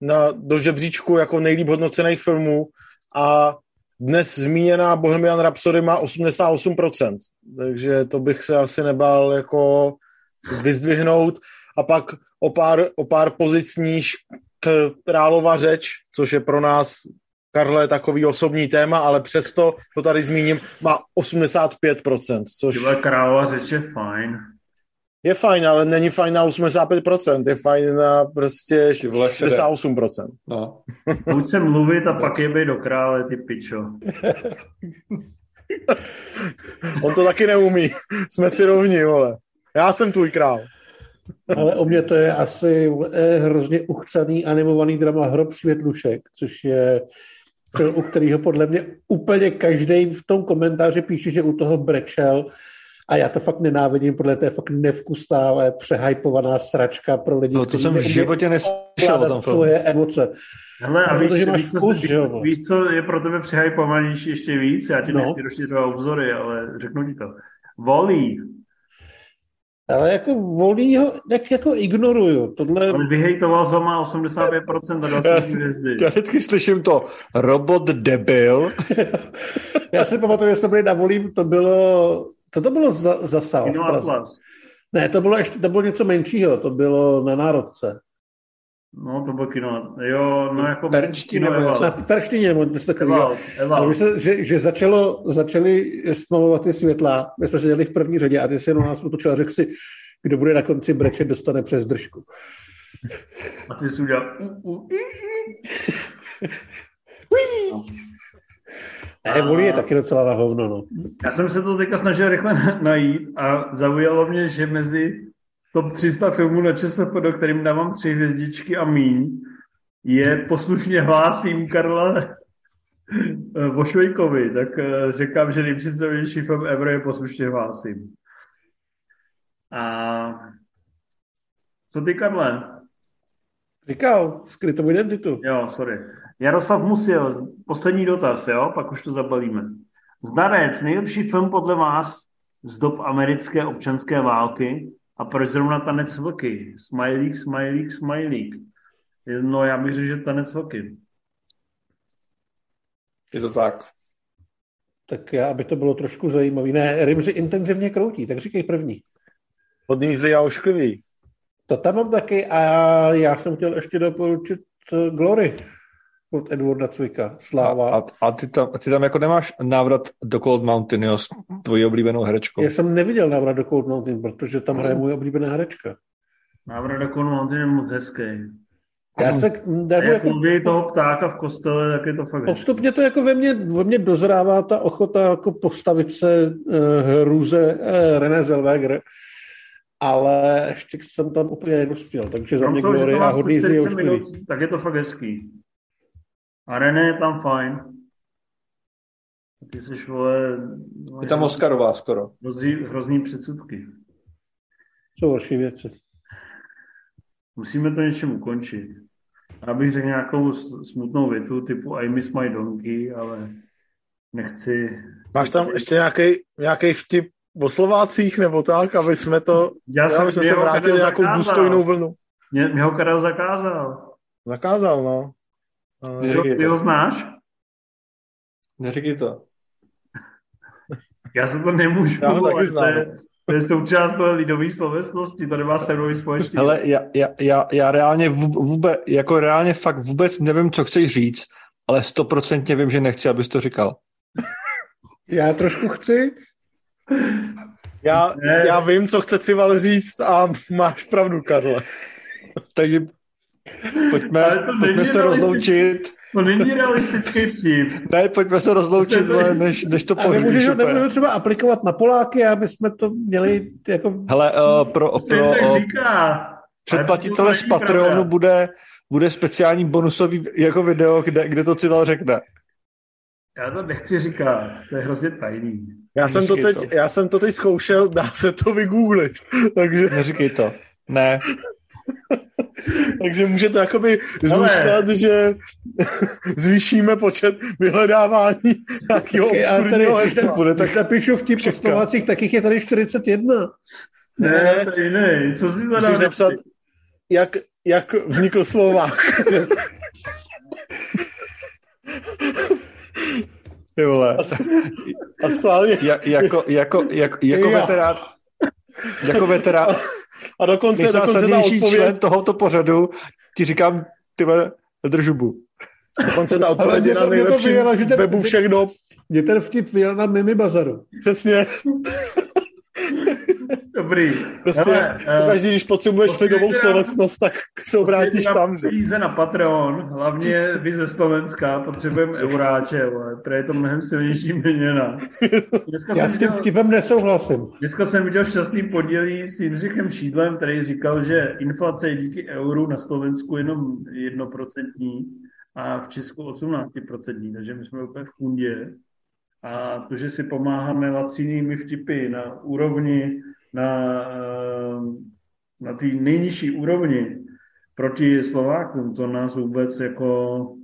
na, do žebříčku jako nejlíp hodnocených filmů a dnes zmíněná Bohemian Rhapsody má 88%, takže to bych se asi nebál jako vyzdvihnout a pak o pár, o pár pozic níž Králova řeč, což je pro nás Karle takový osobní téma, ale přesto to tady zmíním, má 85%, což králova řeč je fajn. Je fajn, ale není fajn na 85%, je fajn na prostě Ty vole, šedé. 68%. No. Buď se mluvit a pak je do krále, ty pičo. On to taky neumí. Jsme si rovni, vole. Já jsem tvůj král. Ale o mě to je asi hrozně uchcaný animovaný drama Hrob světlušek, což je film, u kterého podle mě úplně každý v tom komentáři píše, že u toho brečel a já to fakt nenávidím, podle to je fakt nevkusná, ale přehypovaná sračka pro lidi, No to jsem v životě neslyšel o tom filmu. svoje emoce. Hele, a víš, Protože máš víš, co, vkus, víš, jo? víš, co je pro tebe přehypovanější ještě víc? Já ti No. nechci rozšiřovat obzory, ale řeknu ti to. Volí, Ale jako volí ho, tak jako ignoruju. Tohle, ale vyhejtoval za má 85% a dal si hvězdy. Já vždycky slyším to robot debil. já si pamatuju, že jsme byli na volím, to bylo, co to bylo za, za sál? Kino? Atlas. Ne, to bylo ještě, to bylo něco menšího, to bylo na Národce. No, to bylo kino. Jo, no jako... Eval. Na Perštině, nebo něco takového. Eval. my se, že, že začalo, začali stmavovat ty světla, my jsme seděli v první řadě a ty se na nás otočil a řekl si, kdo bude na konci brečet, dostane přes držku. A ty jsi udělal... u, i, i. Ne, volí je taky docela na hovno, no. Já jsem se to teďka snažil rychle na- najít a zaujalo mě, že mezi top 300 filmů na ČSFD, kterým dávám tři hvězdičky a míň, je poslušně hlásím Karla eh, Vošvejkovi, tak eh, říkám, že nejpředstavější film ever je poslušně hlásím. A co ty, Karle? Říkal, skrytou identitu. Jo, sorry. Jaroslav Musil, poslední dotaz, jo, pak už to zabalíme. Zdarec, nejlepší film podle vás z dob americké občanské války a proč zrovna Tanec vlky? Smajlík, smajlík, smajlík. No, já bych řekl, že Tanec vlky. Je to tak. Tak já, aby to bylo trošku zajímavý. Ne, Rimzy intenzivně kroutí, tak říkej první. Hodný zlý a ošklivý. To tam mám taky a já jsem chtěl ještě doporučit eh, Glory od Edwarda Cvika. Sláva. A, a ty, tam, ty tam jako nemáš návrat do Cold Mountain, jo, s tvojí oblíbenou herečkou. Já jsem neviděl návrat do Cold Mountain, protože tam hraje můj oblíbená herečka. Návrat do Mountain je moc hezký. Já se A jako, jak mluví toho ptáka v kostele, tak je to fakt postupně to jako ve mně, ve mně dozrává ta ochota jako postavit se uh, hruze uh, René Zellweger, ale ještě jsem tam úplně nedospěl, takže za mě Glory a hodný zlý 40 ošklivý. minut, tak je to fakt hezký. A René je tam fajn. Ty jsi, vole, Je tam Oscarová skoro. hrozný, hrozný předsudky. Jsou horší věci. Musíme to něčem ukončit. Já bych řekl nějakou smutnou větu typu I miss my donkey, ale nechci... Máš tam ještě nějaký, nějaký vtip o Slovácích nebo tak, aby jsme to, Já aby jsme se vrátili nějakou zakázal. důstojnou vlnu. Mě, mě ho Karel zakázal. Zakázal, no. Ale- Ty ho, ty ho znáš? Neříkej to. Já se to nemůžu. Já ho taky ale znám. To je, To je součást toho lidové slovesnosti, to nemá se mnou společně. Hele, já, já, já, já reálně vůbec, jako reálně fakt vůbec nevím, co chceš říct, ale stoprocentně vím, že nechci, abys to říkal. Já trošku chci. Já, já vím, co chce Cival říct a máš pravdu, Karle. Takže pojďme, pojďme se rozloučit. To není realistický vtip. Ne, pojďme se rozloučit, to než, než to pořídíš. Nemůžeš, nemůžeš třeba aplikovat na Poláky, aby jsme to měli jako... Hele, uh, pro, pro uh, předplatitele z Patreonu bude, bude speciální bonusový jako video, kde, kde to Cival řekne. Já to nechci říkat, to je hrozně tajný. Já jsem, to teď, to. já jsem to teď zkoušel, dá se to vygooglit, takže... Neříkej to, ne. Takže může to jakoby zůstat, Ale... že zvýšíme počet vyhledávání nějakého obskurního hesla. Bude, tak napíšu v těch postovacích, tak jich je tady 41. Ne, ne, tady ne. Co si Musíš napsat, jak, jak vznikl Slovák. Ty vole. A schválně. Ja, jako, jako, jako, jako veterán, jako veterán, a dokonce, dokonce ta odpověď... člen tohoto pořadu ti říkám, ty držubu. Dokonce ta odpověď je na nejlepším webu všech dob. Mě ten vtip vyjel na Mimi Bazaru. Přesně. Dobrý. Prostě Hele, každý, když potřebuješ figovou slovesnost, tak se obrátíš tam. Peníze na Patreon, hlavně vy ze Slovenska, potřebujeme euráče, ale to je to mnohem silnější měněna. Já s tím vtipem nesouhlasím. Dneska jsem viděl šťastný podílí s Jindřichem Šídlem, který říkal, že inflace je díky euru na Slovensku jenom jednoprocentní a v Česku 18%, takže my jsme úplně v kundě. A to, že si pomáháme lacinými vtipy na úrovni na, eh, na té nejnižší úrovni proti Slovákům, to nás vůbec jako,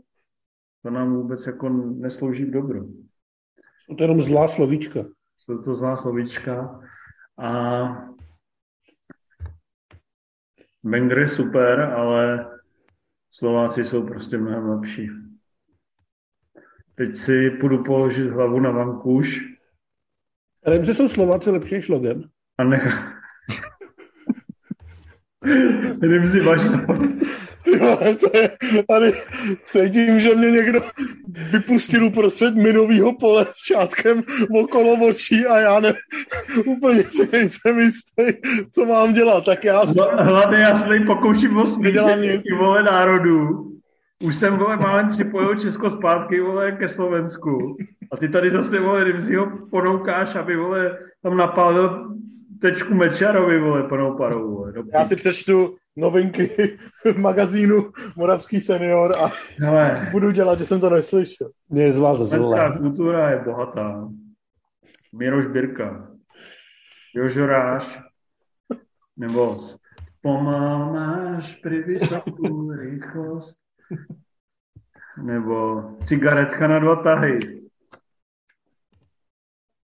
to nám vůbec jako neslouží v dobru. Jsou to jenom zlá slovíčka. Jsou to zlá slovíčka a Wenger je super, ale Slováci jsou prostě mnohem lepší. Teď si půjdu položit hlavu na vankuš. Ale že jsou Slováci lepší než Logan a nechá... Jdem si vaši to je, tady cítím, že mě někdo vypustil uprostřed minového pole s šátkem okolo očí a já ne, úplně si nejsem jistý, co mám dělat, tak já... No, hlavně já se tady pokouším o smítění, vole národů. Už jsem, vole, málem připojil Česko zpátky, vole, ke Slovensku. A ty tady zase, vole, ho ponoukáš, aby, vole, tam napálil tečku Mečarovi, vole, plnou parou, vole. Já si přečtu novinky v magazínu Moravský senior a Hele. budu dělat, že jsem to neslyšel. Mě je z vás zle. kultura je bohatá. Míroš Birka, Jožoráš, nebo pomal máš při vysokou rychlost, nebo cigaretka na dva tahy.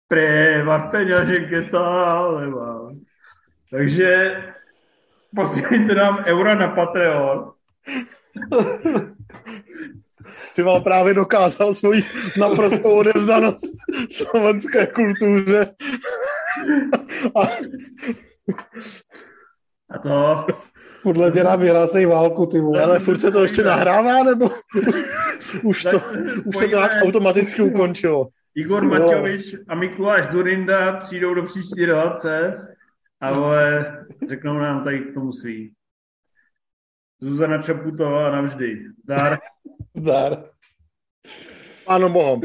Preva peňaženke stále mám. Takže posílejte nám eura na Patreon. Cival právě dokázal svoji naprostou odevzdanost slovenské kultuře. A, a to... Podle mě nám vyhlásejí válku, ty vole. Ale furt se to ještě nahrává, nebo už to, už se to automaticky ukončilo? Igor Maťovič a Mikuláš Durinda přijdou do příští relace, ale řeknou nám tady k tomu svý. Zuzana Čaputová navždy. Zdar. Zdar. Pánu Bohom.